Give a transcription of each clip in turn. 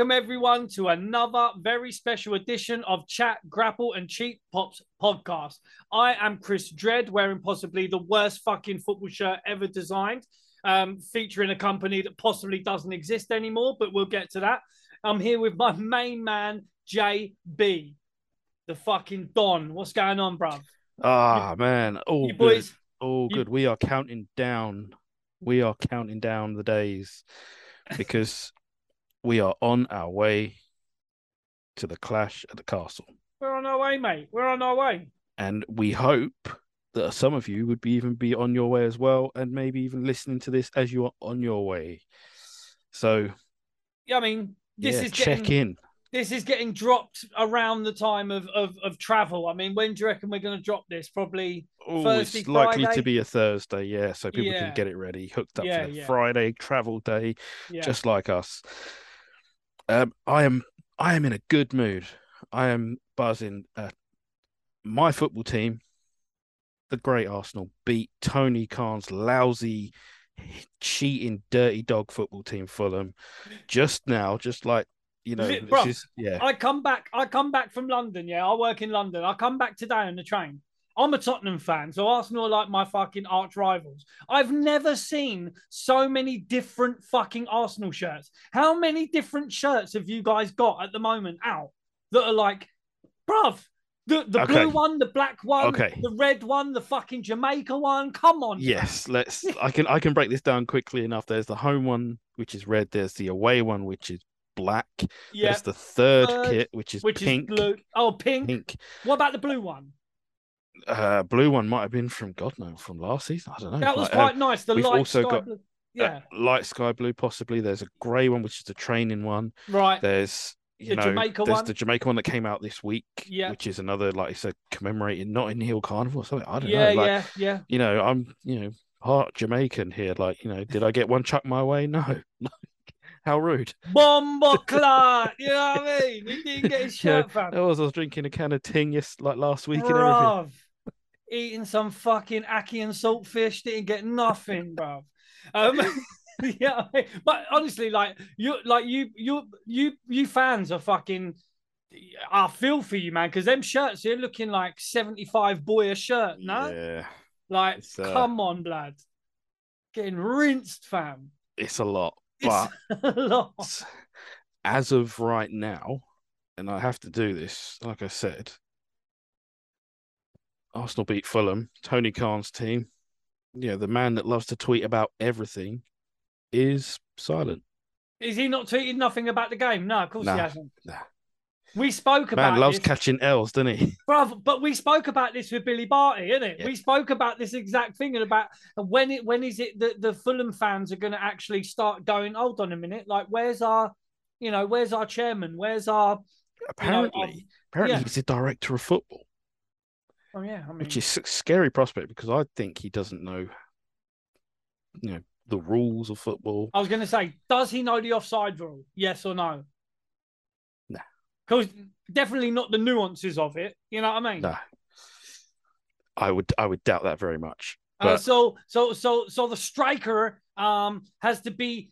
Welcome everyone to another very special edition of Chat, Grapple, and Cheap Pops podcast. I am Chris Dredd, wearing possibly the worst fucking football shirt ever designed, um, featuring a company that possibly doesn't exist anymore, but we'll get to that. I'm here with my main man, JB, the fucking Don. What's going on, bruv? Ah, man. All You good. boys, All you- good. We are counting down. We are counting down the days because we are on our way to the clash at the castle. we're on our way, mate. We're on our way. And we hope that some of you would be even be on your way as well, and maybe even listening to this as you are on your way. So Yeah, I mean, this yeah, is check getting, in. this is getting dropped around the time of, of, of travel. I mean, when do you reckon we're going to drop this? Probably Oh, Thursday, it's likely Friday? to be a Thursday, yeah, so people Yeah. can get it ready, hooked up Yeah, for. Friday travel day. just like us. Um, I am I am in a good mood. I am buzzing. Uh, my football team, the great Arsenal, beat Tony Khan's lousy, cheating, dirty dog football team, Fulham, just now. Just like you know, this is yeah. I come back. I come back from London. Yeah, I work in London. I come back today on the train. I'm a Tottenham fan, so Arsenal are like my fucking arch rivals. I've never seen so many different fucking Arsenal shirts. How many different shirts have you guys got at the moment out that are like, bruv, the, the Okay. blue one, the black one, Okay. the red one, the fucking Jamaica one? Come on. Yes, let's. I can I can break this down quickly enough. There's the home one, which is red. There's the away one, which is black. Yeah. There's the third, Third, kit, which is Which pink. is blue. Oh, pink. Pink. What about the blue one? Uh, blue one might have been from God no, from last season. I don't know. That was Like, quite um, nice. The we've light also sky got- blue. uh, Yeah, light sky blue, possibly. There's a grey one, which is the training one. right. There's you The know, Jamaica there's one? the Jamaica one that came out this week, Yeah. which is another like I said, commemorating Notting Hill Carnival or something. I don't yeah, know. Like, yeah, yeah. you know, I'm you know part Jamaican here. Like, you know, did I get one chucked my way? No. How rude. Clot. You know what I mean? He didn't get his Yeah, shirt, fam. I was, I was drinking a can of ting yes, like last week and everything. Eating some fucking ackee and saltfish, didn't get nothing, bruv. Um, yeah, but honestly, like you, like you, you, you, you fans are fucking. I feel for you, man, because them shirts they're looking like seventy-five boy a shirt. No, Yeah, like uh, come on, blood, getting rinsed, fam. it's a lot, but. A lot. as of right now, and I have to do this, like I said, Arsenal beat Fulham, Tony Khan's team. Yeah, the man that loves to tweet about everything is silent. Is he not tweeted nothing about the game? No, of course Nah, he hasn't. nah. We spoke about Man loves this, catching L's, doesn't he? bruv, but we spoke about this with Billy Barty, innit? Yeah. We spoke about this exact thing and about when it when is it that the Fulham fans are going to actually start going? Hold on a minute, like where's our, you know, where's our chairman? Where's our? Apparently, um, apparently yeah. he's the director of football, Oh yeah, I mean, which is a scary prospect because I think he doesn't know, you know, the rules of football. I was going to say, does he know the offside rule? Yes or no? Nah. Because definitely not the nuances of it. You know what I mean? No, I would, I would doubt that very much. Uh, so so so so the striker um has to be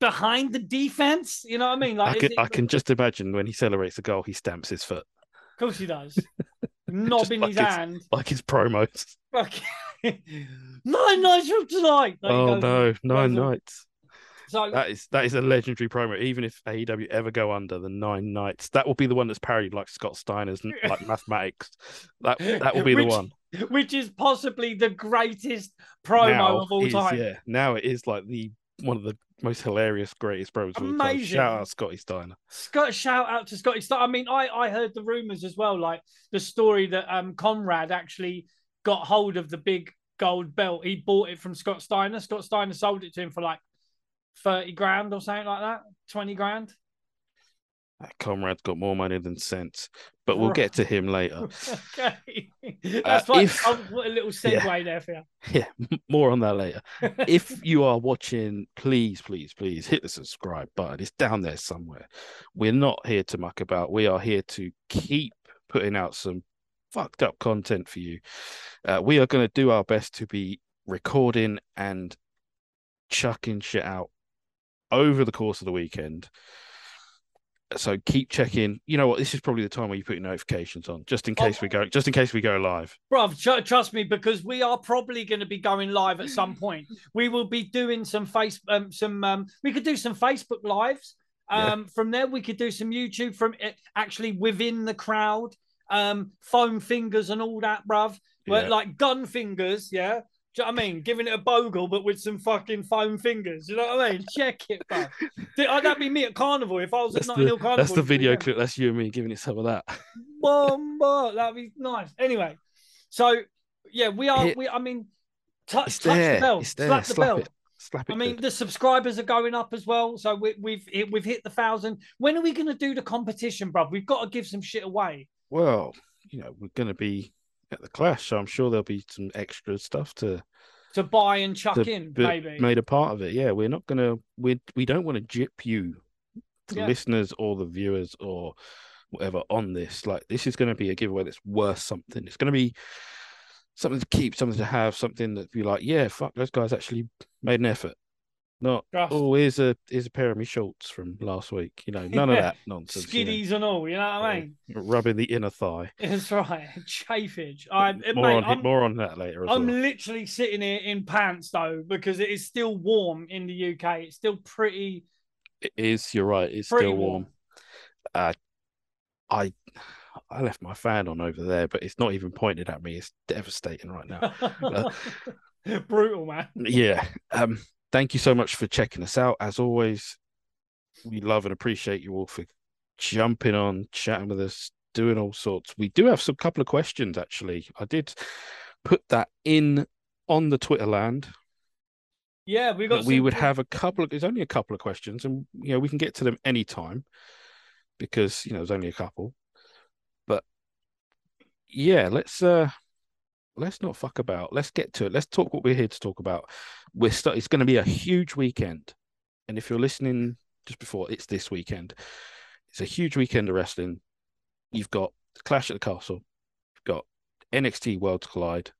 behind the defense. You know what I mean? I is can, it- I can just imagine when he celebrates a goal, he stamps his foot. Of course he does. Knob in like his it's- hand. like his promos. Nine nights from tonight. Like oh goes- no, nine nights. So That is that is a legendary promo. Even if AEW ever go under the nine nights, that will be the one that's parodied like Scott Steiner's like mathematics. That that will be the Which- one. which is possibly the greatest promo now of all is, time. Yeah, now it is like the one of the most hilarious, greatest bros. Amazing. Shout out Scotty Steiner. Scott, shout out to Scotty. Star- I mean, I I heard the rumors as well, like the story that um Conrad actually got hold of the big gold belt. He bought it from Scott Steiner. Scott Steiner sold it to him for like thirty grand or something like that, twenty grand. That Conrad's got more money than sense, but we'll Right. get to him later. okay, that's. Uh, if- I'll put a little segue there for you. yeah, more on that later. if you are watching, please, please, please hit the subscribe button. It's down there somewhere. We're not here to muck about. We are here to keep putting out some fucked up content for you. Uh, we are going to do our best to be recording and chucking shit out over the course of the weekend. So keep checking. You know what? This is probably the time where you put your notifications on, just in case Oh. we go, just in case we go live. Bruv, tr- trust me, because we are probably going to be going live at some point. We will be doing some face, um, some. Um, we could do some Facebook lives. Yeah. Um, From there, we could do some YouTube from it, actually within the crowd. Um, foam fingers and all that, bruv. Yeah. like gun fingers, yeah. Do you know what I mean? Giving it a bogle, but with some fucking foam fingers. You know what I mean? Check it, oh, That'd be me at Carnival if I was That's at Notting Hill Carnival. that's the video weekend. clip. That's you and me giving it some of that. Bomba. That'd be nice. Anyway, so yeah, we are. It- we. I mean, touch, touch the bell. There. Slap the Slap bell. it. Slap it. I mean, good. the subscribers are going up as well. So we, we've hit- we've hit the thousand. When are we going to do the competition, bruv? We've got to give some shit away. well, you know, we're going to be at the clash, so I'm sure there'll be some extra stuff to To buy and chuck to in, maybe. made a part of it. Yeah, we're not gonna we we don't want to jip you, the Yeah. listeners or the viewers or whatever on this. Like this is going to be a giveaway that's worth something. It's going to be something to keep, something to have, something that be like, yeah, fuck, those guys actually made an effort. Not oh, here's a here's a pair of me shorts from last week. You know, none of that nonsense. you know. skiddies and all. You know what I Yeah. mean? rubbing the inner thigh. That's right. Chafage. I, more mate, on I'm, more on that later I'm well. literally sitting here in pants though because it is still warm in the UK. It's still pretty It is. You're right. It's still warm. Uh, I I left my fan on over there, but it's not even pointed at me. It's devastating right now. Brutal, man. yeah. Um. Thank you so much for checking us out. As always, we love and appreciate you all for jumping on, chatting with us, doing all sorts. We do have some couple of questions actually. I did put that in on the Twitter land. Yeah, we got. we would have a couple of there's only a couple of questions and you know we can get to them anytime because you know there's only a couple but yeah let's uh let's not fuck about let's get to it let's talk what we're here to talk about we're start, it's going to be a huge weekend and if you're listening just before it's this weekend it's a huge weekend of wrestling you've got clash at the castle you've got nxt worlds collide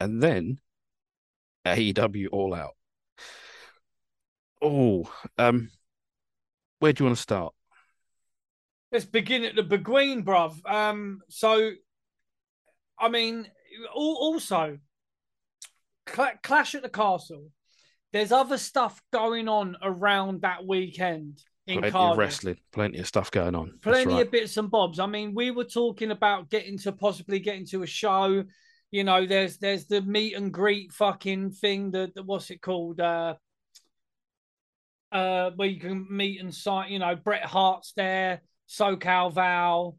and then aew all out Oh, um, where do you want to start? Let's begin at the Beguine, bruv. Um, so, I mean, also, Cla- Clash at the Castle. There's other stuff going on around that weekend in Plenty of Cardiff. wrestling, plenty of stuff going on. Plenty right. of bits and bobs. I mean, we were talking about getting to possibly getting to a show. You know, there's there's the meet and greet fucking thing. That what's it called? Uh, uh, where you can meet and sign. You know, Bret Hart's there. SoCal Val,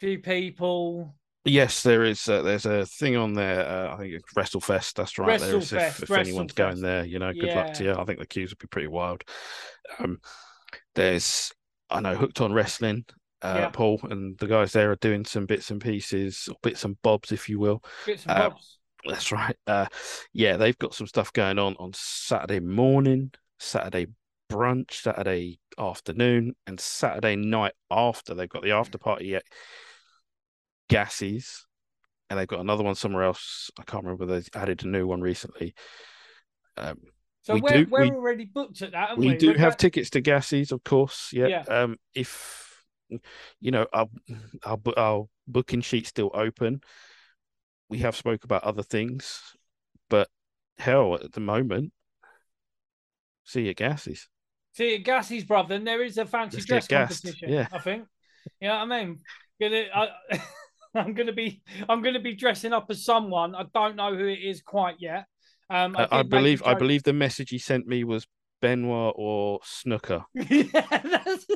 few people. Yes, there is. Uh, there's a thing on there. Uh, I think it's WrestleFest. That's right. There is if, if anyone's going there, you know, good luck to you. I think the queues would be pretty wild. Um, there's, I know, hooked on wrestling. Uh, Yeah. Paul and the guys there are doing some bits and pieces, or bits and bobs, if you will. Bits and Uh, bobs. That's right. Uh, yeah, they've got some stuff going on on Saturday morning, Saturday brunch, Saturday afternoon, and Saturday night after. They've got the after party at Gassies, and they've got another one somewhere else. I can't remember. They added a new one recently. Um, So we we're do- we're we- already booked at that. We we do We're have tickets to Gassies, of course. Yeah. Yeah. Um, if you know our our our booking sheet's still open, we have spoke about other things, but hell, at the moment, see you at Gassies. See, at Gassie's brother, and there is a fancy Let's dress competition. yeah. I think. You know what I mean? Gonna, I, I'm gonna be, I'm gonna be dressing up as someone. I don't know who it is quite yet. Um, I, I believe I believe the message he sent me was Benoit or Snuka. yeah, that's,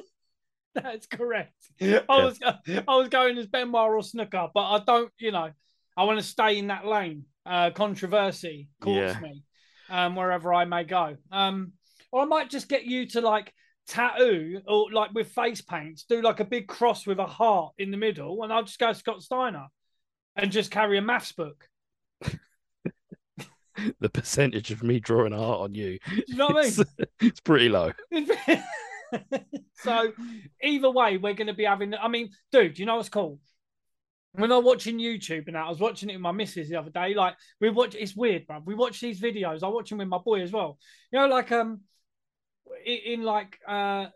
that's correct. I was, I was going as Benoit or Snuka, but I don't. You know, I want to stay in that lane. Uh, controversy courts Yeah. me, um, wherever I may go. Um, or I might just get you to like tattoo or like with face paints, do like a big cross with a heart in the middle, and I'll just go Scott Steiner and just carry a maths book. The percentage of me drawing a heart on you, Do you know what I mean? it's, pretty low. so either way, we're going to be having. I mean, dude, you know what's cool? When I'm watching YouTube and that, I was watching it with my missus the other day. Like we watch, it's weird, bro. We watch these videos. I watch them with my boy as well. You know, like um, in, like uh,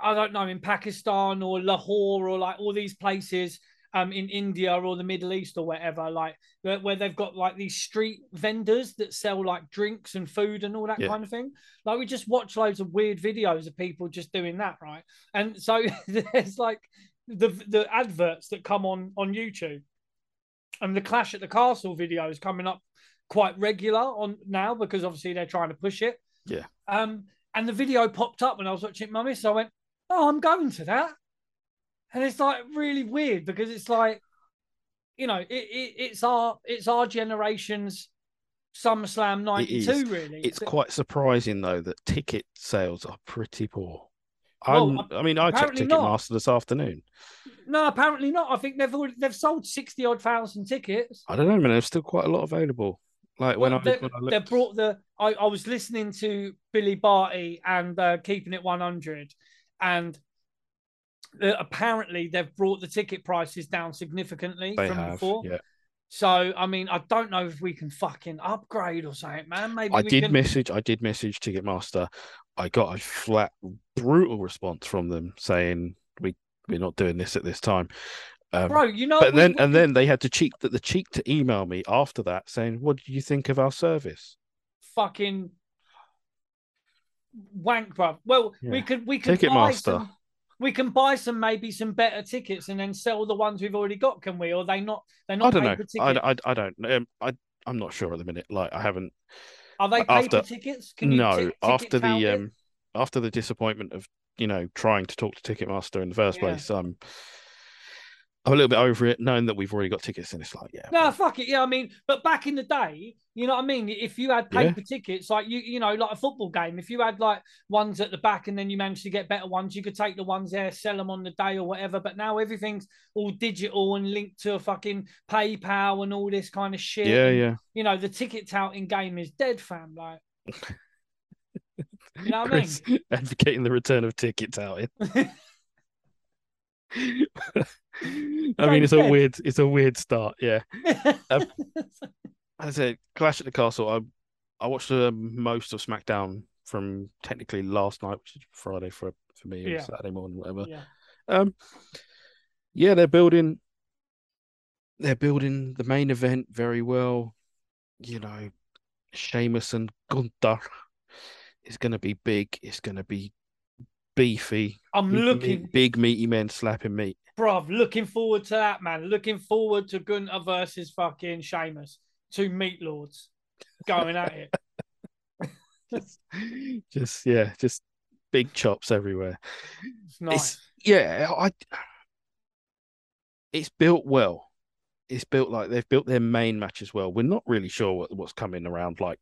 I don't know in Pakistan or Lahore or like all these places um in India or the Middle East or wherever, like where, where they've got like these street vendors that sell like drinks and food and all that Yeah. kind of thing. Like we just watch loads of weird videos of people just doing that, right? And so there's like the the adverts that come on on YouTube, and the Clash at the Castle video is coming up quite regular on now because obviously they're trying to push it. Yeah. Um, and the video popped up when I was watching Mummy, so I went, "Oh, I'm going to that," and it's like really weird because it's like, you know, it, it it's our it's our generation's SummerSlam '92, is. really. It's quite surprising though that ticket sales are pretty poor. Well, I mean, I checked. Ticketmaster this afternoon. no, apparently not. I think they've already, they've sold sixty odd thousand tickets. I don't know, man. There's still quite a lot available. Like when I Well, they, when I they brought the. I, I was listening to Billy Barty and uh, keeping it one hundred, and uh, apparently they've brought the ticket prices down significantly they from have. before. Yeah, So I mean, I don't know if we can fucking upgrade or something, man. Maybe I did can... message. I did message Ticketmaster. I got a flat, brutal response from them saying we we're not doing this at this time. Um, bro. You know, but we- then we- and then they had to cheek that the cheek to email me after that saying, "What do you think of our service?" fucking wank, bro. Well, we could we could buy some. We can buy some maybe some better tickets and then sell the ones we've already got. Can we? Or they not? They're not. I don't know. I. I, I don't. Um, I I'm not sure at the minute. Like I haven't. Are they paper after- tickets? Can you no, ticket after the it? um after the disappointment of you know trying to talk to Ticketmaster in the first Yeah. place, um, I'm a little bit over it, knowing that we've already got tickets, and it's like, yeah, No, fuck it. Yeah, I mean, but back in the day, you know what I mean? If you had Yeah. paper tickets, like you, you know, like a football game, if you had like ones at the back and then you managed to get better ones, you could take the ones there, sell them on the day or whatever. But now everything's all digital and linked to a fucking PayPal and all this kind of shit. yeah, and, yeah. You know, the ticket touting game is dead, fam. Like, you know what I mean? Advocating the return of tickets out. I mean, it's a weird, it's a weird start. Yeah, as I said, Clash at the Castle. I I watched uh, most of SmackDown from technically last night, which is Friday for for me, Yeah. Saturday morning, whatever. yeah. Um, yeah, they're building. They're building the main event very well. You know, Sheamus and Gunther is going to be big. It's going to be beefy. I'm Big, looking, meat- big meaty men slapping meat. bruv, looking forward to that, man. Looking forward to Gunther versus fucking Sheamus. Two meat lords going at it. Just, just yeah, just big chops everywhere. It's nice. It's yeah, I. It's built well. It's built like they've built their main match as well. We're not really sure what, what's coming around like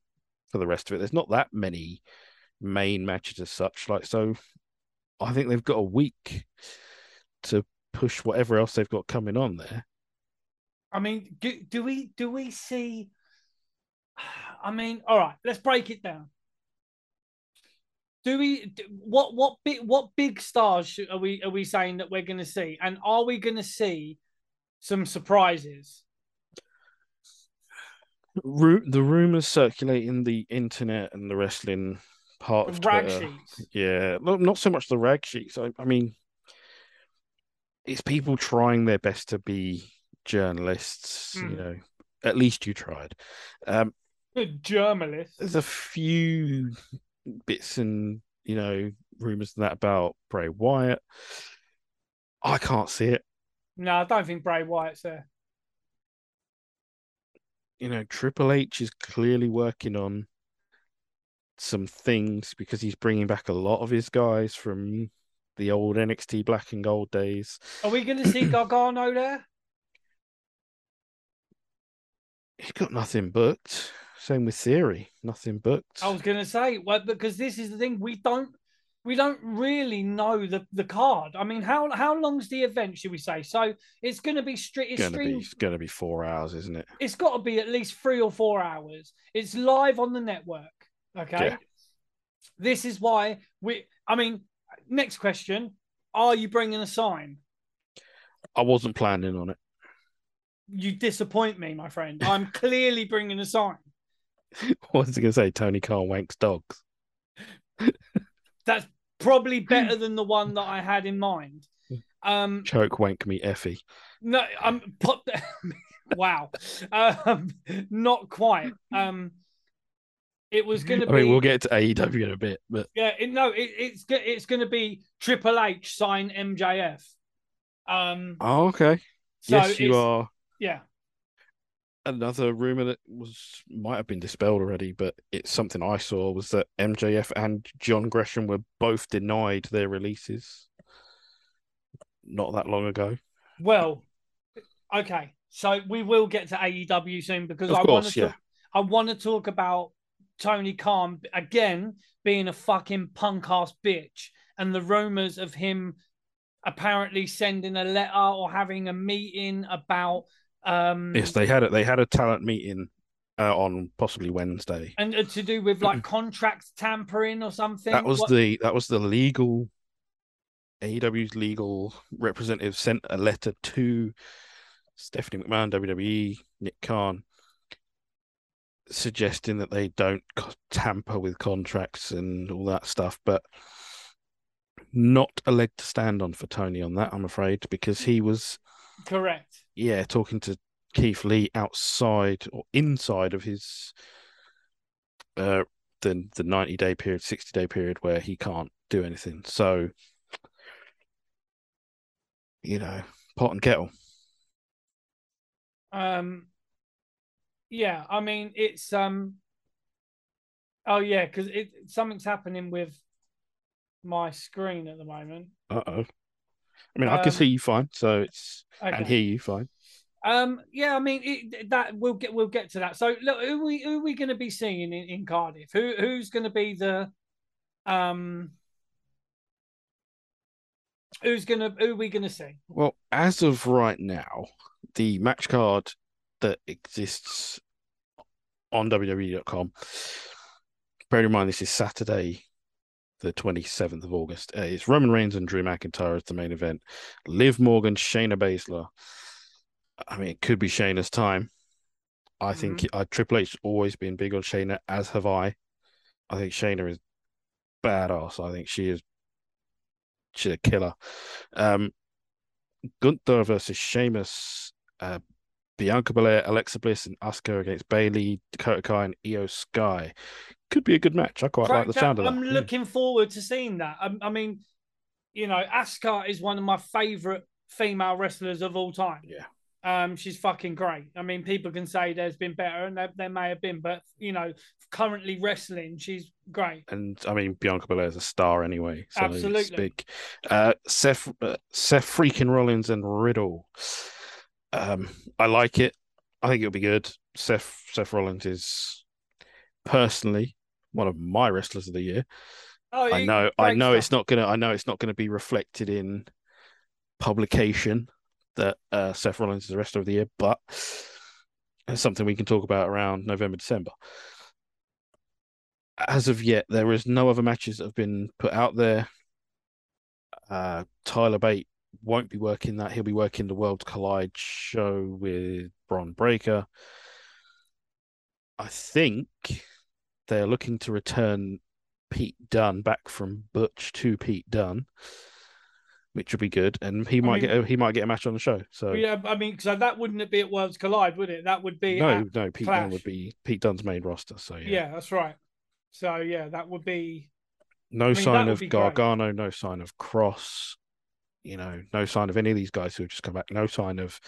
for the rest of it. There's not that many main matches as such. Like so, I think they've got a week to push whatever else they've got coming on there. I mean, do, do we do we see? I mean, all right, let's break it down. Do we do, what what big what big stars should, are we are we saying that we're going to see, and are we going to see some surprises? Ru- the rumors circulating the internet and the wrestling part of Rag Twitter. sheets. Yeah, not not so much the rag sheets. I, I mean, it's people trying their best to be journalists. You Mm. know, at least you tried. Um, Good journalist. there's a few bits and you know rumors and that about Bray Wyatt. I can't see it. No, I don't think Bray Wyatt's there. You know, Triple H is clearly working on some things because he's bringing back a lot of his guys from the old NXT Black and Gold days. Are we going to see Gargano there? He's got nothing booked. Same with Theory, nothing booked. I was going to say, well, because this is the thing we don't we don't really know the the card. I mean, how how long's the event? Should we say? So it's going to be strict. It's it's gonna be four hours, isn't it? It's got to be at least three or four hours. It's live on the network. Okay. Yeah. This is why we. I mean, next question: Are you bringing a sign? I wasn't planning on it. You disappoint me, my friend. I'm clearly bringing a sign. What was I gonna say? Tony Khan wanks dogs. That's probably better than the one that I had in mind. Um, Choke wank me Effie. no, I'm put. wow, um, not quite. Um, it was going to I be. mean, we'll get to AEW in a bit, but Yeah, it, no, it, it's it's going to be Triple H sign MJF. Um, oh, okay. so yes, you are. Yeah, Another rumor that was might have been dispelled already, but it's something I saw was that MJF and John Gresham were both denied their releases not that long ago. well, okay. So we will get to AEW soon because Of I want to. yeah. I want to talk about Tony Khan again being a fucking punk ass bitch and the rumors of him apparently sending a letter or having a meeting about um Yes, they had it. They had a talent meeting uh, on possibly Wednesday. and uh, to do with like contract tampering or something. That was What- the that was the legal AEW's legal representative sent a letter to Stephanie McMahon, WWE, Nick Khan, suggesting that they don't tamper with contracts and all that stuff, but not a leg to stand on for Tony on that, I'm afraid, because he was correct. yeah, talking to Keith Lee outside or inside of his uh the the 90 day period, 60 day period where he can't do anything. So you know, pot and kettle. Um, yeah, I mean it's um. Oh yeah, because it something's happening with my screen at the moment. Uh oh. I mean, I can Um, see you fine, so it's Okay. and hear you fine. Um, yeah, I mean it, that we'll get we'll get to that. So look, who we who are we going to be seeing in, in Cardiff? Who who's going to be the um who's gonna who are we going to see? Well, as of right now, the match card that exists on WWE.com, bear in mind this is Saturday, the 27th of August. Uh, it's Roman Reigns and Drew McIntyre as the main event. Liv Morgan, Shayna Baszler. I mean, it could be Shayna's time. I think uh, Triple H has always been big on Shayna, as have I. I think Shayna is badass. I think she is she's a killer. Um, Gunther versus Sheamus, uh, Bianca Belair, Alexa Bliss, and Asuka against Bayley, Dakota Kai, and Iyo Sky. Could be a good match. I quite like the sound of that. I'm Yeah. looking forward to seeing that. I, I mean, you know, Asuka is one of my favorite female wrestlers of all time. Yeah. Um, she's fucking great. I mean, people can say there's been better, and there, there may have been, but you know, currently wrestling, she's great. And I mean, Bianca Belair is a star anyway. So It's Absolutely. big. Uh, Seth, uh, Seth freaking Rollins and Riddle. Um, I like it. I think it'll be good. Seth Seth Rollins is personally one of my wrestlers of the year. Oh, I know, I know stuff. it's not gonna, I know it's not gonna be reflected in publication that uh, Seth Rollins is the rest of the year, but it's something we can talk about around November, December. As of yet, there is no other matches that have been put out there. Uh, Tyler Bate won't be working that; he'll be working the World Collide show with Bron Breakker. I think they're looking to return Pete Dunne back from Butch to Pete Dunne, which would be good, and he might mean- get a, he might get a match on the show. So Yeah, I mean, so that wouldn't be at Worlds Collide, would it? That would be no, no, Pete Clash. Dunne would be Pete Dunne's main roster. So yeah, yeah. that's right. So yeah, that would be no mean, sign of be great. Gargano, no sign of Cross, you know, no sign of any of these guys who have just come back. No sign of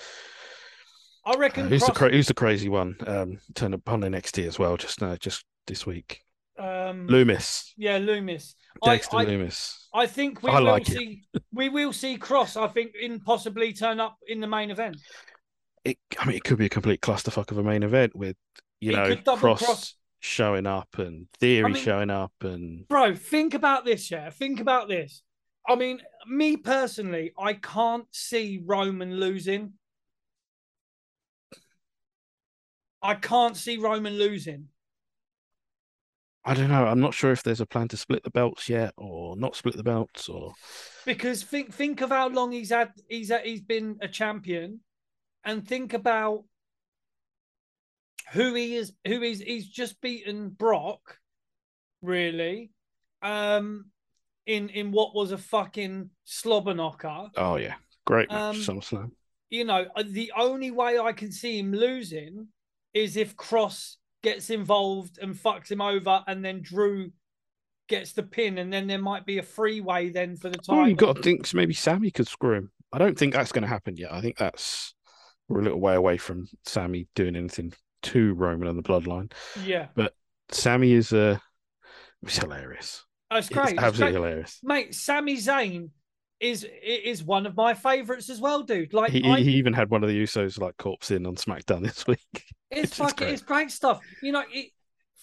I uh, reckon who's the cra- who's the crazy one? Um, turned up on NXT as well. Just uh, just this week, um Lumis, yeah, Lumis. I, Dexter I, Lumis. I think we I will like it. see we will see Cross, I think, in possibly turn up in the main event. it I mean it could be a complete clusterfuck of a main event with you It know cross, cross- showing up and theory I mean- showing up and Bro, think about this, yeah. Think about this. I mean, me personally, I can't see Roman losing. I can't see Roman losing. I don't know. I'm not sure if there's a plan to split the belts yet or not split the belts or because think think of how long he's had he's had, he's been a champion and think about who he is who is he's just beaten Brock really um in in what was a fucking slobber knocker. Oh yeah, great match. Um, SummerSlam. You know, uh, the only way I can see him losing is if Cross gets involved and fucks him over, and then Drew gets the pin, and then there might be a freeway then for the Oh, title. you got to think maybe Sami could screw him. I don't think that's going to happen yet. I think that's we're a little way away from Sami doing anything to Roman and the Bloodline. yeah, but Sami is uh, it's hilarious. That's great. It's absolutely great. hilarious. mate. Sami Zayn is is one of my favorites as well, dude. Like He, I, he even had one of the Usos like corpse in on SmackDown this week. it's fucking great. it's great stuff. You know, it,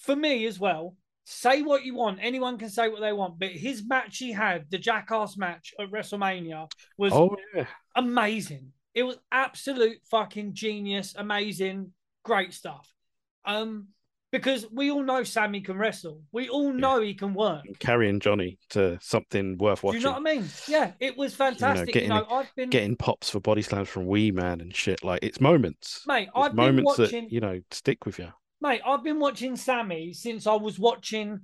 for me as well. Say what you want. Anyone can say what they want, but his match he had, the Jackass match at WrestleMania, was Oh yeah, amazing. It was absolute fucking genius, amazing, great stuff. Um, because we all know Sami can wrestle. We all know he can work. carrying Johnny to something worth Do you know what I mean? Yeah, it was fantastic. You know, getting- I've been Getting pops for body slams from Wee Man and shit. Like it's moments. mate, It's I've been moments watching that you know stick with you. mate, I've been watching Sami since I was watching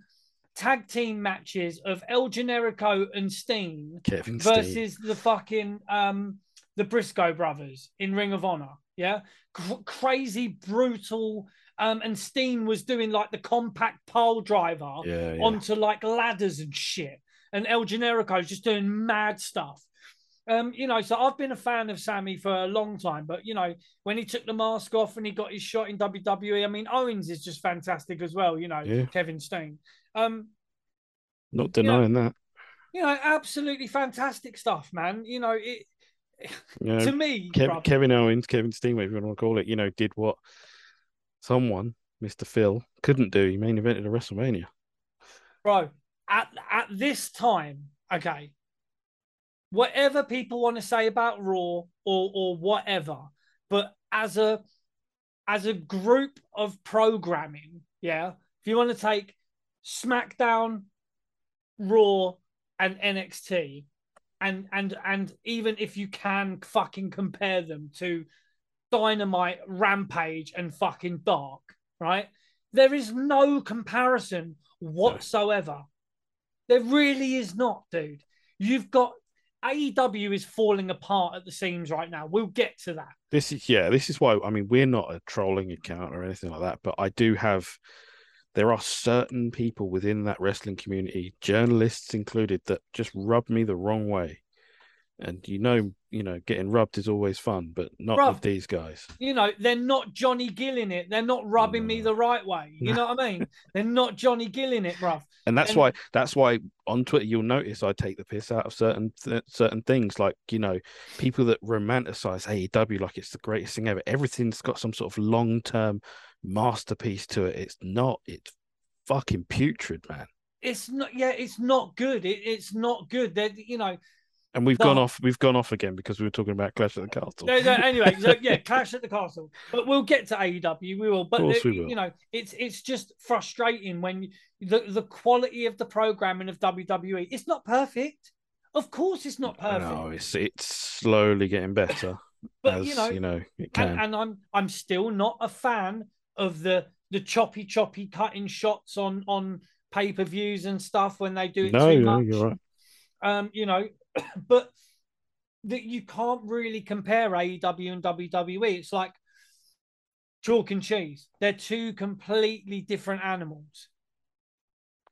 tag team matches of El Generico and Steen Kevin Steen. versus the fucking um the Briscoe brothers in Ring of Honor. Yeah, Cr- crazy brutal. Um, and Steen was doing like the compact pole driver Yeah, yeah. onto like ladders and shit, and El Generico's just doing mad stuff. Um, you know, so I've been a fan of Sami for a long time, but you know, when he took the mask off and he got his shot in WWE, I mean, Owens is just fantastic as well. You know, Yeah. Kevin Steen. Um, Not you know, denying that. you know, absolutely fantastic stuff, man. You know, it You know, to me, Kevin, Kevin Owens, Kevin Steen, whatever you want to call it, you know, did what someone, Mr. Phil, couldn't do. He main evented a WrestleMania. bro, at at this time, okay, whatever people want to say about Raw or or whatever, but as a as a group of programming, yeah, if you want to take SmackDown, Raw, and NXT, and and and even if you can fucking compare them to Dynamite, Rampage, and fucking Dark, right? There is no comparison whatsoever. There really is not, dude. You've got AEW is falling apart at the seams right now. We'll get to that. This is yeah, this is why I mean we're not a trolling account or anything like that, but I do have there are certain people within that wrestling community, journalists included, that just rub me the wrong way. And you know, you know, getting rubbed is always fun, but not Bruv. with these guys. You know, they're not Johnny Gill in it. They're not rubbing me the right way. You know what I mean? They're not Johnny Gill in it, bruv. And that's And- why that's why on Twitter you'll notice I take the piss out of certain th- certain things, like you know, people that romanticize AEW like it's the greatest thing ever. Everything's got some sort of long term masterpiece to it. It's not. It's fucking putrid, man. It's not. Yeah, it's not good. It, it's not good. They're, you know. And we've gone off. We've gone off again because we were talking about Clash at the Castle. No, no, anyway, so, yeah, Clash at the Castle. But we'll get to AEW. We will. But Of course uh, we will. you know, it's it's just frustrating when the the quality of the programming of WWE. It's not perfect. Of course, it's not perfect. know it's it's slowly getting better but as you know, it can. and, and I'm I'm still not a fan of the the choppy choppy cutting shots on on pay per views and stuff when they do it no, too no, much. you're right. Um, you know, but that you can't really compare AEW and WWE. It's like chalk and cheese. They're two completely different animals.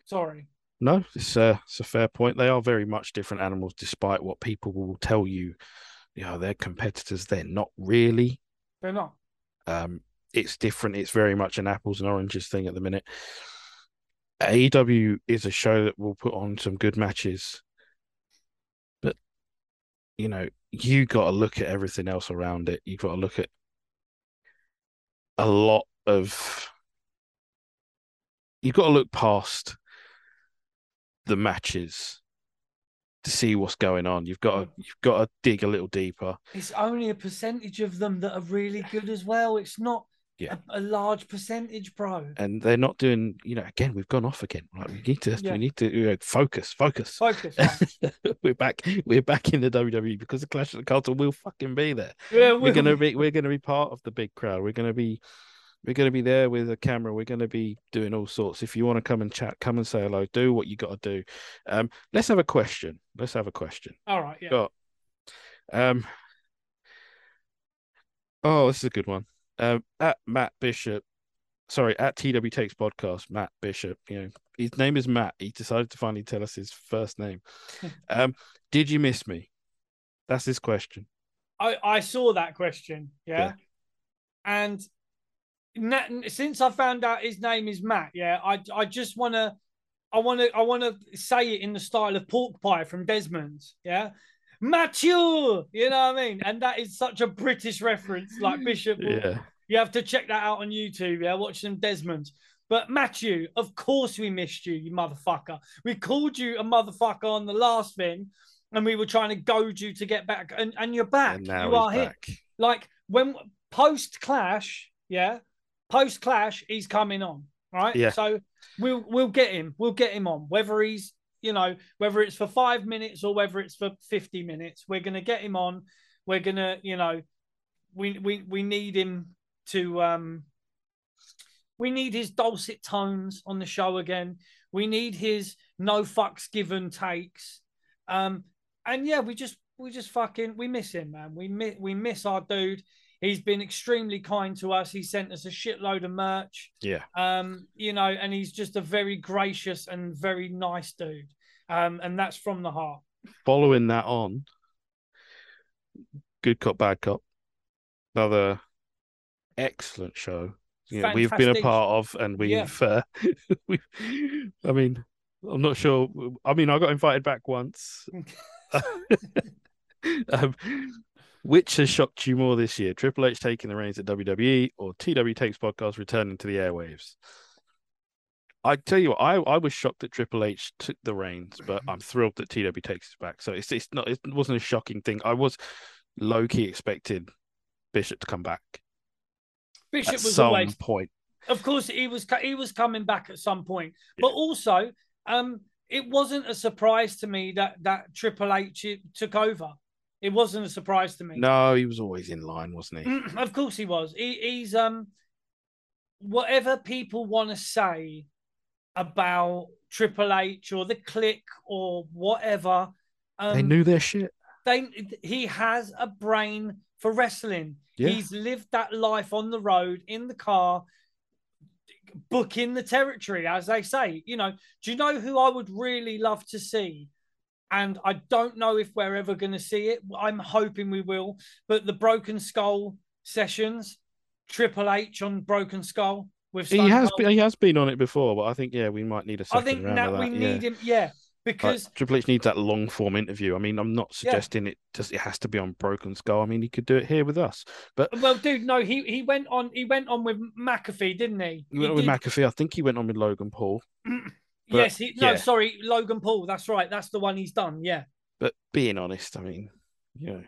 Sorry. No, it's a it's a fair point. They are very much different animals, despite what people will tell you. You know, they're competitors. They're not really. They're not. Um, it's different. It's very much an apples and oranges thing at the minute. AEW is a show that will put on some good matches, you know, you got to look at everything else around it. You've got to look at a lot of. You've got to look past the matches to see what's going on. You've got to you've got to dig a little deeper. It's only a percentage of them that are really good as well. It's not Yeah. a, a large percentage, bro. and they're not doing you know again we've gone off again like we need to Yeah. we need to you know, focus focus Focus. we're back we're back in the WWE because the Clash of the Castle will fucking be there yeah, we're gonna be we're gonna be part of the big crowd we're gonna be We're going to be there with a camera. We're going to be doing all sorts. If you want to come and chat, come and say hello. Do what you got to do. Um, let's have a question. Let's have a question. All right. Yeah. Got um. Oh, this is a good one. Um, at Matt Bishop, sorry, at TW Takes Podcast, Matt Bishop. You know, his name is Matt. He decided to finally tell us his first name. um, did you miss me? That's his question. I, I saw that question. Yeah. Yeah. And na- since I found out his name is Matt, yeah, I I just want to I want to I want to say it in the style of pork pie from Desmond's, yeah. Matthew, you know what I mean? And that is such a British reference, like Bishop. Yeah. You have to check that out on YouTube, yeah, watch some Desmond. But Matthew, of course we missed you, you motherfucker. We called you a motherfucker on the last thing, and we were trying to goad you to get back, and, and you're back. And now you are here like when post clash, yeah, post clash, he's coming on, right? Yeah. So we'll we'll get him, we'll get him on, whether he's you know whether it's for five minutes or whether it's for fifty minutes, we're gonna get him on. We're gonna you know we we we need him to um we need his dulcet tones on the show again. We need his no fucks given takes. Um, and yeah, we just we just fucking we miss him, man. We miss we miss our dude. He's been extremely kind to us. He sent us a shitload of merch. Yeah. Um, you know, and he's just a very gracious and very nice dude. Um, and that's from the heart. Following that on, good cop, bad cop. Another excellent show. You know, we've been a part of, and we've, Yeah. uh, we've. I mean, I'm not sure. I mean, I got invited back once. um, which has shocked you more this year? Triple H taking the reins at WWE or TW Takes Podcast returning to the airwaves? I tell you what, I, I was shocked that Triple H took the reins, but I'm thrilled that TW takes it back. So it's it's not it wasn't a shocking thing. I was low key expected Bishop to come back Bishop at was some always point. Of course, he was he was coming back at some point, but also, um, it wasn't a surprise to me that that Triple H took over. It wasn't a surprise to me. No, he was always in line, wasn't he? Of course he was. He, he's um, whatever people want to say about Triple H or the Kliq or whatever. Um, they knew their shit. they he has a brain for wrestling. Yeah. He's lived that life on the road, in the car, booking the territory, as they say. You know, do you know who I would really love to see? And I don't know if we're ever going to see it. I'm hoping we will. But the Broken Skull sessions, Triple H on Broken Skull with He has Cold. been, he has been on it before, but I think yeah, we might need a second I think round now of we that. need him. Yeah, Like, because Triple H needs that long form interview. I mean, I'm not Yeah. suggesting it just it has to be on Broken Skull. I mean, he could do it here with us. But well, dude, no, he he went on. He went on with McAfee, didn't he? he went He with did- McAfee. I think he went on with Logan Paul. But, yes, he, no, yeah. sorry, Logan Paul. That's right. That's the one he's done. Yeah. But being honest, I mean, you know,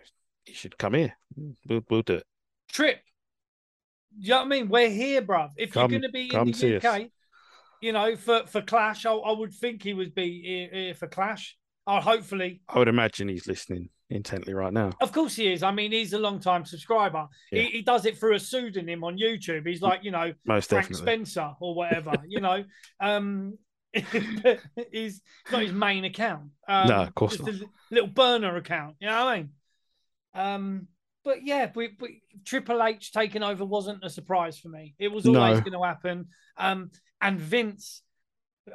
he should come here. We'll we'll do it. Trip. You know what I mean? We're here, bruv. If Come- you're going to be in the us. UK, you know, for for Clash, I, I would think he would be here, here for Clash. Oh, hopefully, I would imagine he's listening intently right now. of course he is. I mean, he's a long time subscriber. Yeah. He, he does it through a pseudonym on YouTube. He's like, you know, Most Frank definitely. Spencer or whatever. you know, um, he's not his main account. Um, No, of course a little burner account. You know what I mean? Um, but yeah, we, we, Triple H taking over wasn't a surprise for me. It was always No. going to happen. Um, and Vince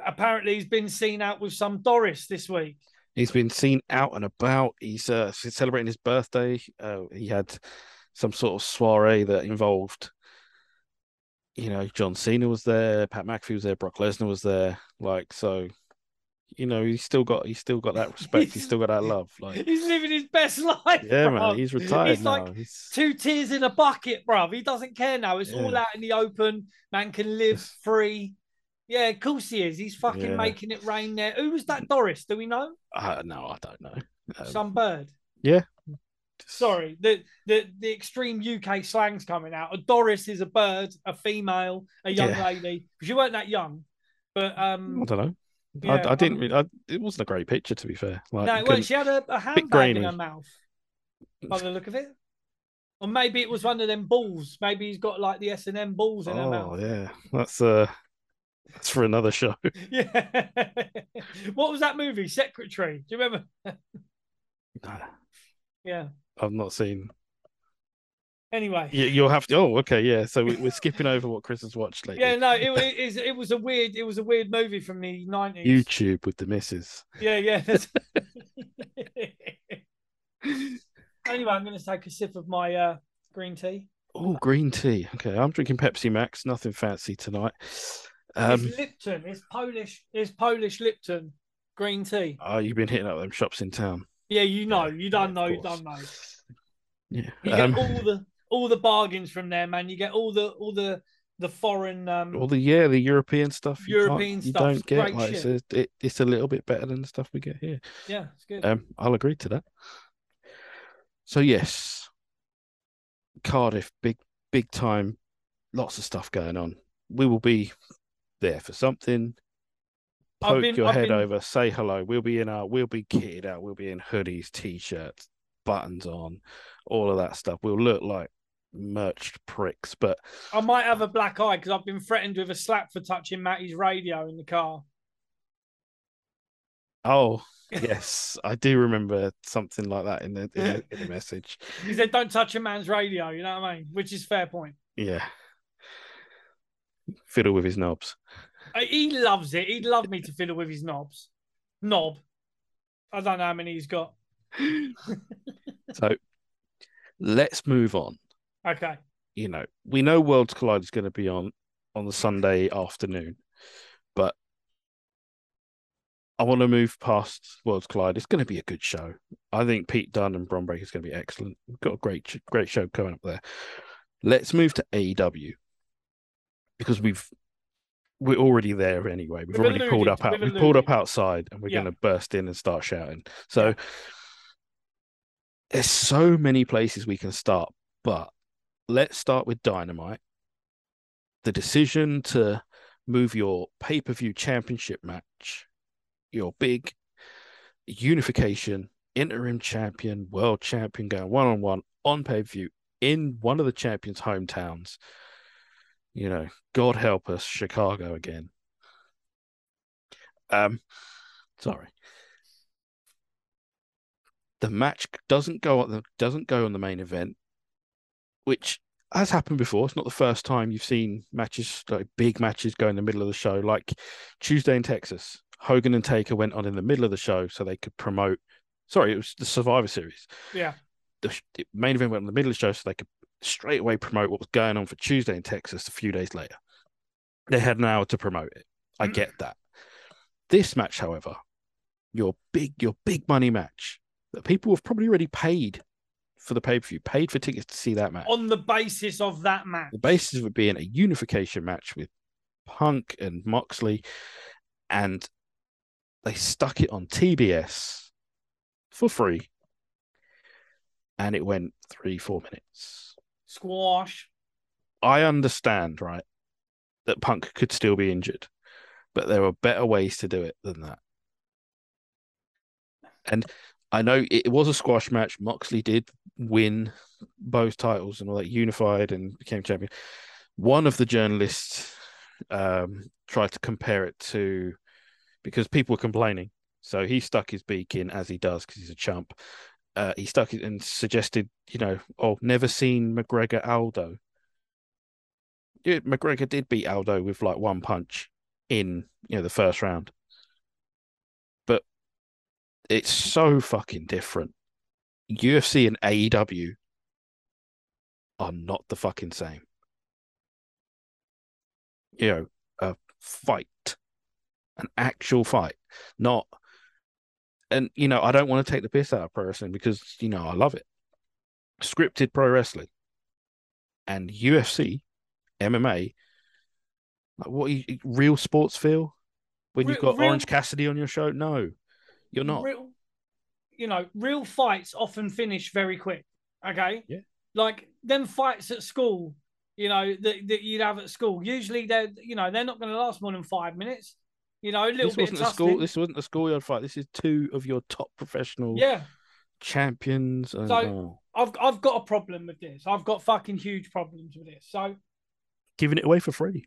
apparently he's been seen out with some Doris this week. He's been seen out and about. He's uh, celebrating his birthday. Uh, he had some sort of soiree that involved, you know, John Cena was there, Pat McAfee was there, Brock Lesnar was there. Like, so, you know, he's still got he's still got that respect. he's still got that love. Like, He's living his best life. yeah, bruv. man, he's retired He's now. like He's- two tears in a bucket, bruv. He doesn't care now. It's all out in the open. Man can live free. Yeah, of course he is. He's fucking Yeah. making it rain there. Who was that Doris? Do we know? uh, no, I don't know. Um, Some bird. just- Sorry, the, the the extreme UK slang's coming out. A Doris is a bird, a female, a young Yeah. lady. Because you weren't that young. But I um don't know. yeah, I, I didn't. really, I, it wasn't a great picture, to be fair. Like, no, well, she had a, a handbag in her mouth. By the look of it. Or maybe it was one of them balls. Maybe he's got like the S and M balls in her mouth. Oh yeah, that's uh, that's for another show. Yeah. what was that movie? Secretary. Do you remember? Yeah. I've not seen. Anyway. You, you'll have to. Oh, okay, yeah. So we, we're skipping over what Chris has watched lately. Yeah, no, it, it, is- it was a weird, it was a weird movie from the nineties. YouTube with the misses. Yeah, yeah. anyway, I'm going to take a sip of my uh, green tea. Oh, green tea. Okay, I'm drinking Pepsi Max. Nothing fancy tonight. Um, it's Lipton. It's Polish. It's Polish Lipton green tea. oh, you've been hitting up them shops in town. Yeah, you know, Yeah, you don't yeah, know, you don't know. Yeah. You Um, get all the all the bargains from there, man. You get all the all the the foreign um all the yeah, the European stuff. you can't- European you stuff, don't get great like shit. it's a, it, it's a little bit better than the stuff we get here. yeah, it's good. Um, I'll agree to that. So yes, Cardiff, big big time, lots of stuff going on. We will be there for something. Poke been- your I've head been- over, say hello. We'll be in our, we'll be kitted out. We'll be in hoodies, t-shirts, buttons on, all of that stuff. We'll look like merched pricks, but I might have a black eye because I've been threatened with a slap for touching Matty's radio in the car. oh yes, I do remember something like that in the, in the, in the message. He said, "Don't touch a man's radio." You know what I mean? Which is fair point. Yeah, fiddle with his knobs. Uh, He loves it. He'd love me to fiddle with his knobs. Knob. I don't know how many he's got. So let's move on. Okay. You know, we know Worlds Collide is going to be on on the Sunday afternoon, but I want to move past Worlds Collide. It's going to be a good show. I think Pete Dunne and Bron Breakker is going to be excellent. We've got a great great show coming up there. Let's move to AEW because we've we're already there anyway. We've, We've already pulled up out. we've We've pulled up outside, and we're Yeah. going to burst in and start shouting. So there's so many places we can start, but let's start with Dynamite. The decision to move your pay per view championship match, your big unification, interim champion, world champion going one on one on pay per view in one of the champions' hometowns. You know, God help us, Chicago again. Um, sorry. The match doesn't go on the doesn't go on the main event, which has happened before. It's not the first time you've seen matches like big matches go in the middle of the show. Like Tuesday in Texas, Hogan and Taker went on in the middle of the show so they could promote. Sorry, it was the Survivor Series. Yeah. The the main event went in the middle of the show so they could straight away promote what was going on for Tuesday in Texas a few days later. They had an hour to promote it. I Mm. get that. This match, however, your big your big money match that people have probably already paid for the pay per view, paid for tickets to see that match. On the basis of that match. The basis of it being a unification match with Punk and Moxley, and they stuck it on TBS for free, and it went three four minutes. Squash. I understand, right, that Punk could still be injured, but there are better ways to do it than that. And I know it was a squash match. Moxley did win both titles and all that, unified and became champion. One of the journalists um, tried to compare it to because people were complaining. So he stuck his beak in as he does because he's a chump. Uh, he stuck it and suggested, you know, oh, never seen McGregor Aldo. Yeah, McGregor did beat Aldo with like one punch in you know the first round, but it's so fucking different. UFC and AEW are not the fucking same. You know, a fight, an actual fight, not. And you know, I don't want to take the piss out of pro wrestling because you know I love it. Scripted pro wrestling and UFC, MMA. Like what you, real sports feel when you've got real- Orange Cassidy on your show? No, you're not. Real, you know, real fights often finish very quick. Okay. Yeah. Like them fights at school, you know, that, that you'd have at school. Usually they're, you know, they're not going to last more than five minutes. You know, a little This bit wasn't a school. This wasn't a schoolyard fight. This is two of your top professional Yeah. champions. So- oh, I've I've got a problem with this. I've got fucking huge problems with this. So Giving it away for free.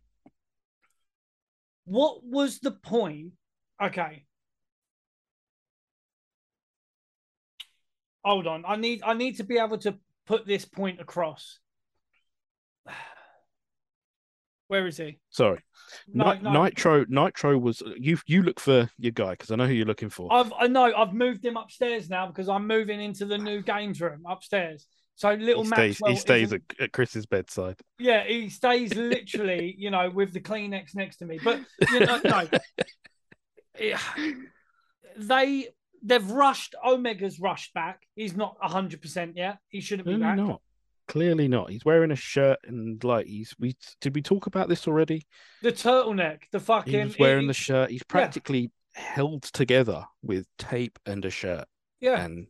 what was the point? Okay. Hold on. I need I need to be able to put this point across. Where is he? Sorry. No, Ni- no. Nitro Nitro was you you look for your guy because I know who you're looking for. I've I know I've moved him upstairs now because I'm moving into the new games room upstairs. So little he stays Maxwell he stays at, at Chris's bedside. Yeah, he stays literally, you know, with the Kleenex next to me. But you know, no, It- they they've rushed. Omega's rushed back. He's not hundred percent yet. He shouldn't be back. not. Clearly not. He's wearing a shirt and like he's we did we talk about this already? The turtleneck, the fucking. He was wearing it- the shirt. He's practically held together with tape and a shirt. yeah. And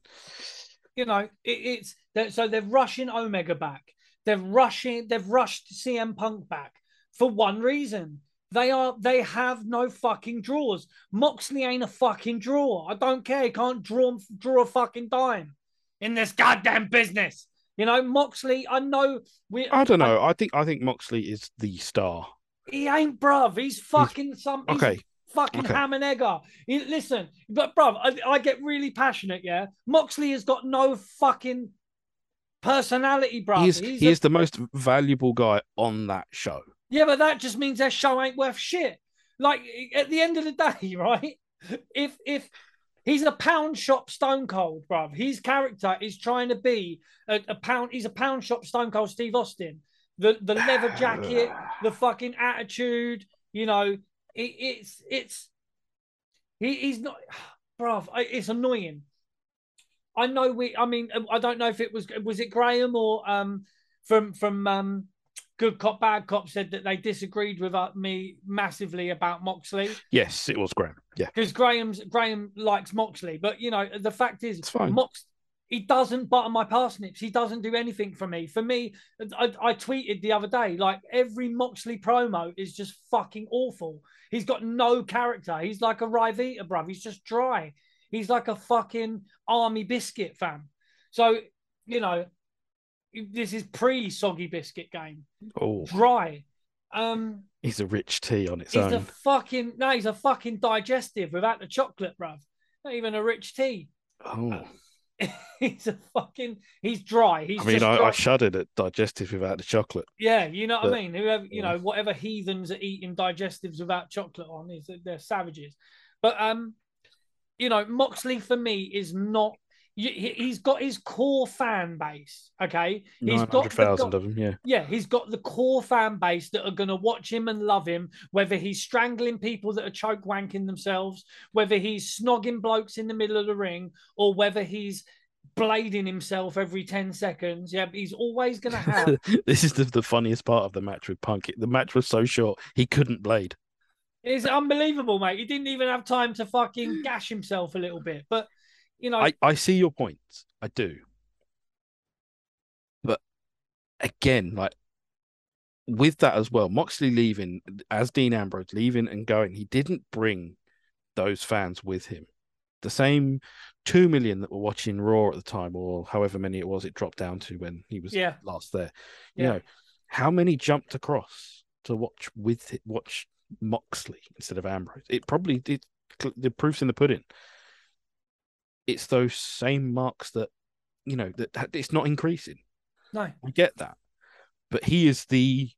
you know, it, it's they're, so they're rushing Omega back. They're rushing. They've rushed CM Punk back for one reason. They are. They have no fucking draws. Moxley ain't a fucking draw. I don't care. He can't draw draw a fucking dime in this goddamn business. You know, Moxley. I know we. I don't know. I think I think Moxley is the star. He ain't, bruv. He's fucking some. he's Okay. Fucking Okay. ham and egger. He- listen, but bruv, I, I get really passionate. Yeah, Moxley has got no fucking personality, bruv. He is He's he a- is the most valuable guy on that show. yeah, but that just means their show ain't worth shit. Like at the end of the day, right? If if he's a pound shop Stone Cold, bruv, his character is trying to be a, a pound. He's a pound shop Stone Cold Steve Austin. The the leather jacket, the fucking attitude. You know, it, it's it's he, he's not, bruv. It's annoying. I know we. I mean, I don't know if it was was it Graham or um from from um good cop bad cop said that they disagreed with uh, me massively about Moxley Yes, it was Graham. Yeah. because Graham's Graham likes Moxley, but you know the fact is. Mox he doesn't butter my parsnips. He doesn't do anything for me. For me, I, I tweeted the other day like every Moxley promo is just fucking awful. He's got no character. He's like a Ryvita, bruv. He's just dry. He's like a fucking army biscuit fam. So you know, this is pre soggy biscuit game. Oh, Dry. Um, he's a rich tea on its He's own. a fucking no. He's a fucking digestive without the chocolate, bruv. Not even a rich tea. Oh, he's a fucking. He's dry. He's I mean, I. I shuddered at digestive without the chocolate. yeah, you know what I mean. Whoever you know, whatever heathens are eating digestives without chocolate on is they're savages. But um, you know, Moxley for me is not. He- he- He's got his core fan base. Okay, he's got thousand of them. Yeah. yeah, he's got the core fan base that are going to watch him and love him, whether he's strangling people that are choke wanking themselves, whether he's snogging blokes in the middle of the ring, or whether he's blading himself every 10 seconds. Yeah, but he's always going to have. this is the, the funniest part of the match with Punk. The match was so short he couldn't blade. it's unbelievable, mate. He didn't even have time to fucking gash himself a little bit. But, you know, I, I see your points. I do. But again, like with that as well, Moxley leaving as Dean Ambrose leaving and going, he didn't bring those fans with him. The same two million that were watching Raw at the time, or however many it was, it dropped down to when he was Yeah. last there. You Yeah. know, how many jumped across to watch with watch Moxley instead of Ambrose? It probably did. The proof's in the pudding. It's those same marks that you know that that it's not increasing. no. I get that, but he is the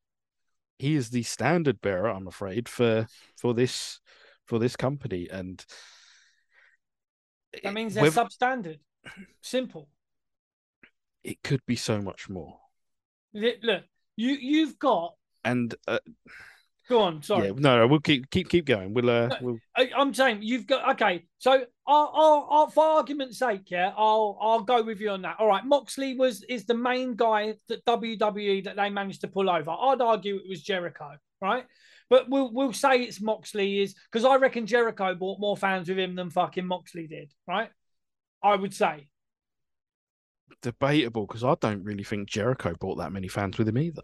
he is the standard bearer. I'm afraid for for this for this company, and That means they're whether- substandard. Simple. it could be so much more. Look, you, you've got. And uh, Go on, sorry. yeah, no, no, we'll keep keep keep going. We'll uh, we'll I, I'm saying you've got okay. So, I'll, I'll, I'll, for argument's sake, yeah, I'll I'll go with you on that. All right, Moxley was is the main guy that WWE that they managed to pull over. I'd argue it was Jericho, right? But we'll we'll say it's Moxley is because I reckon Jericho bought more fans with him than fucking Moxley did, right? I would say. debatable because I don't really think Jericho brought that many fans with him either.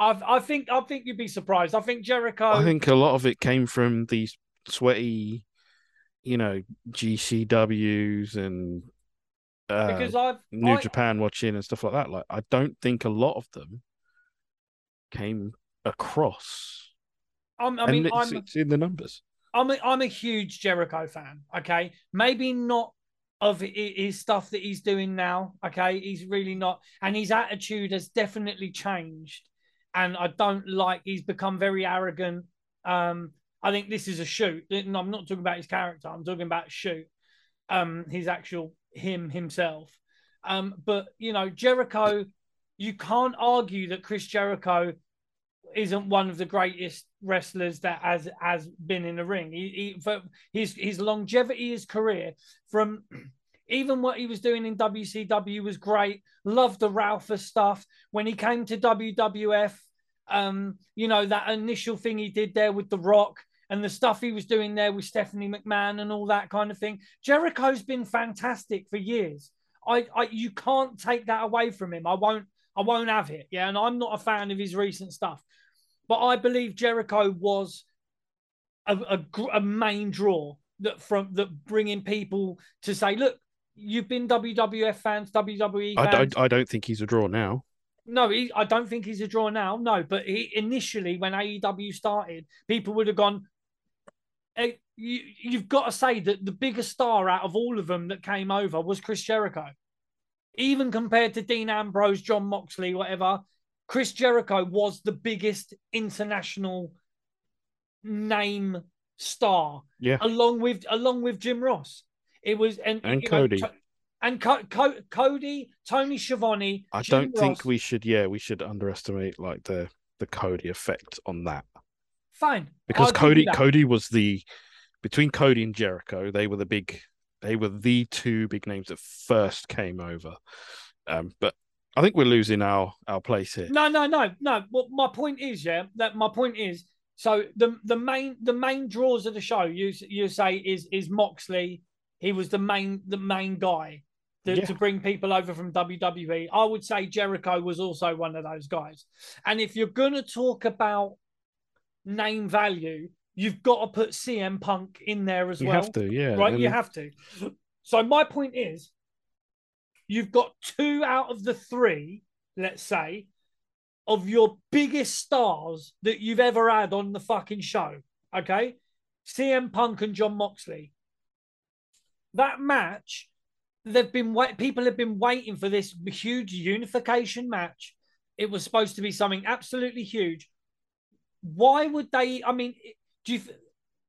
I I think I think you'd be surprised. I think Jericho. I think a lot of it came from these sweaty, you know, GCWs and uh, because I've New I- Japan watching and stuff like that. Like, I don't think a lot of them came across, I'm, I mean, it's, I'm it's in the numbers. I'm a, I'm a huge Jericho fan. Okay, maybe not of his stuff that he's doing now. Okay, he's really not, and his attitude has definitely changed. And I don't like he's become very arrogant. Um, I think this is a shoot. I'm not talking about his character. I'm talking about shoot. Um, his actual him himself. Um, but you know, Jericho, you can't argue that Chris Jericho isn't one of the greatest wrestlers that has has been in the ring. He, he for his his longevity, his career from even what he was doing in WCW was great. Loved the Ralph stuff when he came to WWF. Um, you know that initial thing he did there with The Rock and the stuff he was doing there with Stephanie McMahon and all that kind of thing. Jericho's been fantastic for years. I, I you can't take that away from him. I won't I won't have it. Yeah, and I'm not a fan of his recent stuff, but I believe Jericho was a, a, a main draw that from that bringing people to say, look, you've been WWF fans, WWE I fans. don't. I don't think he's a draw now. No, he, I don't think he's a draw now. No, but he, initially when AEW started, people would have gone. eh, you, you've got to say that the biggest star out of all of them that came over was Chris Jericho. Even compared to Dean Ambrose, Jon Moxley, whatever, Chris Jericho was the biggest international name star, Yeah, along with along with Jim Ross. It was and And know, Cody. To- and Co- Co- Cody, Tony Schiavone. I Jim don't think we should. Yeah, we should underestimate like the the Cody effect on that Fine, because I'll Cody. Cody was the between Cody and Jericho. They were the big. They were the two big names that first came over. Um, but I think we're losing our our place here. No, no, no, no. Well, my point is, yeah, that my point is. So the the main the main draws of the show, you you say is is Moxley. He was the main the main guy to, Yeah. to bring people over from WWE. I would say Jericho was also one of those guys. And if you're gonna talk about name value, you've got to put CM Punk in there as You well You have to, yeah. right? You have to. So my point is, you've got two out of the three, let's say, of your biggest stars that you've ever had on the fucking show. Okay, CM Punk and Jon Moxley. That match, they've been wait. People have been waiting for this huge unification match. It was supposed to be something absolutely huge. Why would they? I mean, do you?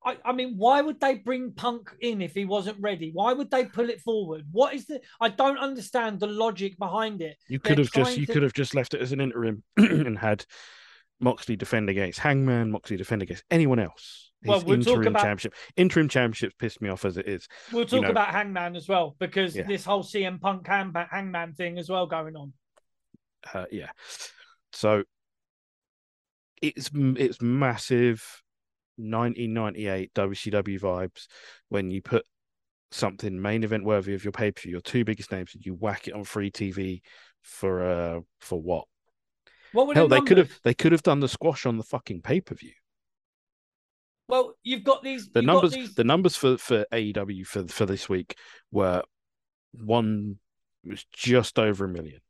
I, I mean, why would they bring Punk in if he wasn't ready? Why would they pull it forward? What is the? I don't understand the logic behind it. You They're could have just you to- could have just left it as an interim and had Moxley defend against Hangman, Moxley defend against anyone else. His Well, we'll talk about- championship. Interim championships pissed me off as it is. We'll talk know- about Hangman as well because Yeah. this whole CM Punk Hangman, Hangman thing as well going on. Uh, yeah. So it's it's massive 1998 WCW vibes when you put something main event worthy of your pay per view, your two biggest names, and you whack it on free TV for uh for what? What Hell, they could have they could have done the squash on the fucking pay per view. Well, you've got these. The numbers these- the numbers for for AEW for for this week were one was just over a million,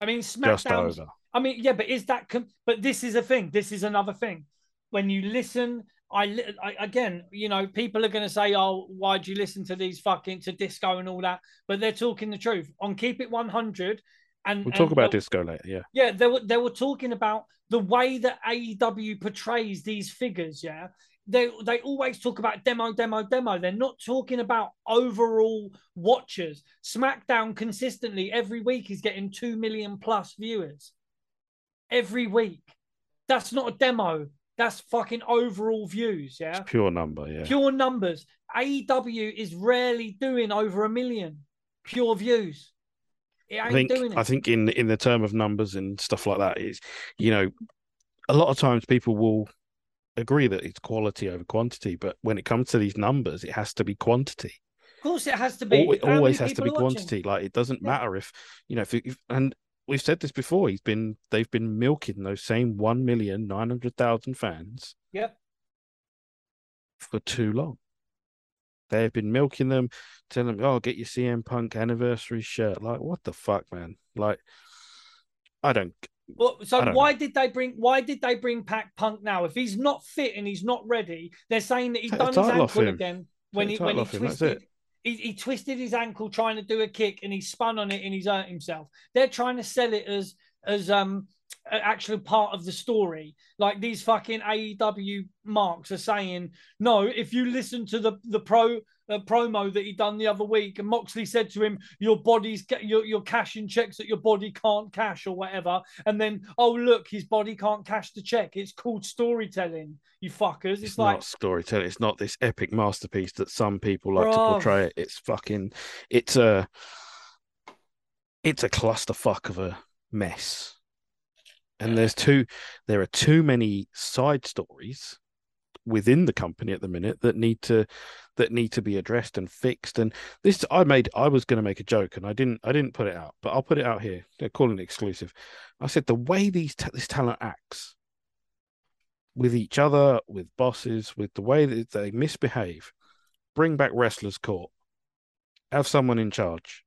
I mean, just SmackDown. I mean, yeah, but is that? Com- but this is a thing. This is another thing. When you listen, I, li- I again, you know, people are going to say, "Oh, why do you listen to these fucking to disco and all that?" But they're talking the truth on Keep It One Hundred. And We'll talk and about disco later. Yeah, Yeah, they were they were talking about the way that AEW portrays these figures. Yeah, they they always talk about demo, demo, demo. They're not talking about overall watchers. SmackDown consistently every week is getting two million plus viewers every week. That's not a demo. That's fucking overall views. Yeah, it's pure number. Yeah, pure numbers. AEW is rarely doing over a million pure views. I think. I think in in the term of numbers and stuff like that is, you know, a lot of times people will agree that it's quality over quantity, but when it comes to these numbers, it has to be quantity. Of course, it has to be. It How always has to be quantity. Like it doesn't Yeah. matter if you know if, if and we've said this before. He's been they've been milking those same one million nine hundred thousand fans Yep. for too long. They've been milking them, telling them, "Oh, get your CM Punk anniversary shirt." Like, what the fuck, man? Like, I don't. Well, so don't why did they bring why did they bring Pac Punk now? If he's not fit and he's not ready, they're saying that he's Take done his ankle again when the he when he off him, that's twisted. He, he twisted his ankle trying to do a kick and he spun on it and he's hurt himself. They're trying to sell it as as um actually part of the story. Like these fucking AEW marks are saying, no, if you listen to the the pro uh, promo that he done the other week, and Moxley said to him, "Your body's ca- you're, you're cashing checks that your body can't cash or whatever," and then oh look, his body can't cash the check. It's called storytelling, you fuckers. It's, It's, like not storytelling. It's not this epic masterpiece that some people like to portray it. It's fucking. It's a. It's a clusterfuck of a mess. And there's two. There are too many side stories within the company at the minute that need to that need to be addressed and fixed. And this, I made. I was going to make a joke, and I didn't. I didn't put it out, but I'll put it out here. They're calling it exclusive. I said the way these ta- this talent acts with each other, with bosses, with the way that they misbehave, bring back wrestlers court, have someone in charge,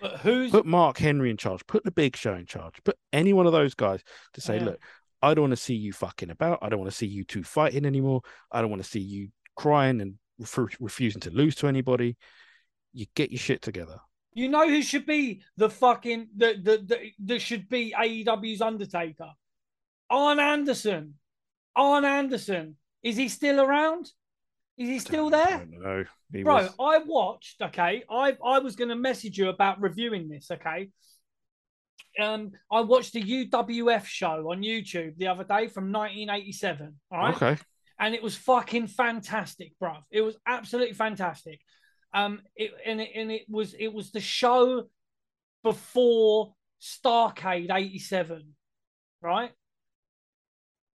but who's put Mark Henry in charge, put the Big Show in charge, put any one of those guys to say, Yeah. look, I don't want to see you fucking about. I don't want to see you two fighting anymore. I don't want to see you crying and ref- refusing to lose to anybody. You get your shit together. You know who should be the fucking the the, the that should be AEW's Undertaker? Arn Anderson. Arn Anderson. Is he still around? Is he still there? No, Bro, was- I watched, okay. I I was gonna message you about reviewing this, okay. Um, I watched the UWF show on YouTube the other day from 1987. All right okay. and it was fucking fantastic, bruv. It was absolutely fantastic. Um, it, and it, and it was it was the show before Starcade '87, right?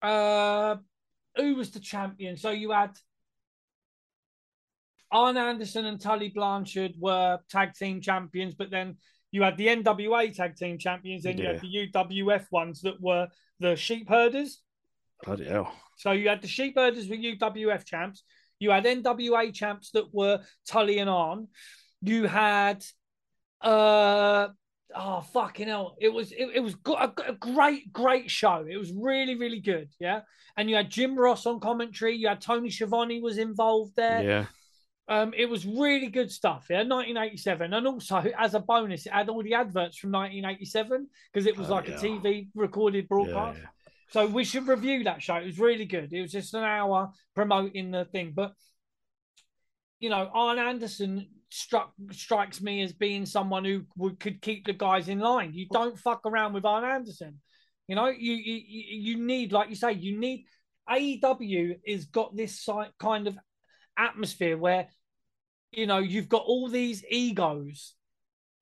Uh, who was the champion? So you had Arn Anderson and Tully Blanchard were tag team champions, but then you had the NWA tag team champions, and you had the UWF ones that were the sheep herders. Bloody hell. So you had the sheepherders with UWF champs. You had NWA champs that were Tully and Arn. You had uh oh fucking hell. It was it, it was go- a, a great, great show. It was really, really good. Yeah. And you had Jim Ross on commentary. You had Tony Schiavone was involved there. Yeah. Um, it was really good stuff. Yeah, 1987, and also as a bonus, it had all the adverts from 1987 because it was Bloody like a. TV recorded broadcast. yeah. So we should review that show. It was really good. It was just an hour promoting the thing. But you know, Arn Anderson struck strikes me as being someone who would, could keep the guys in line. You don't fuck around with Arn Anderson. You know, you you you you need, like you say, you need AEW is got this kind of atmosphere where you know you've got all these egos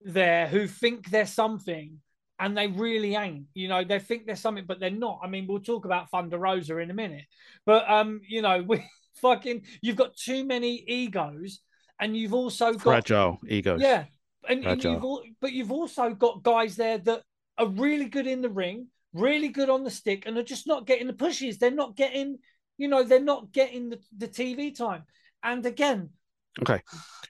there who think they're something and they really ain't. You know, they think they're something, but they're not. I mean, we'll talk about Thunder Rosa in a minute, but um, you know, we fucking you've got too many egos, and you've also got Fragile egos. yeah, and, and you've all, but you've also got guys there that are really good in the ring, really good on the stick, and are just not getting the pushes. They're not getting, you know, they're not getting the, the TV time. And again, Okay.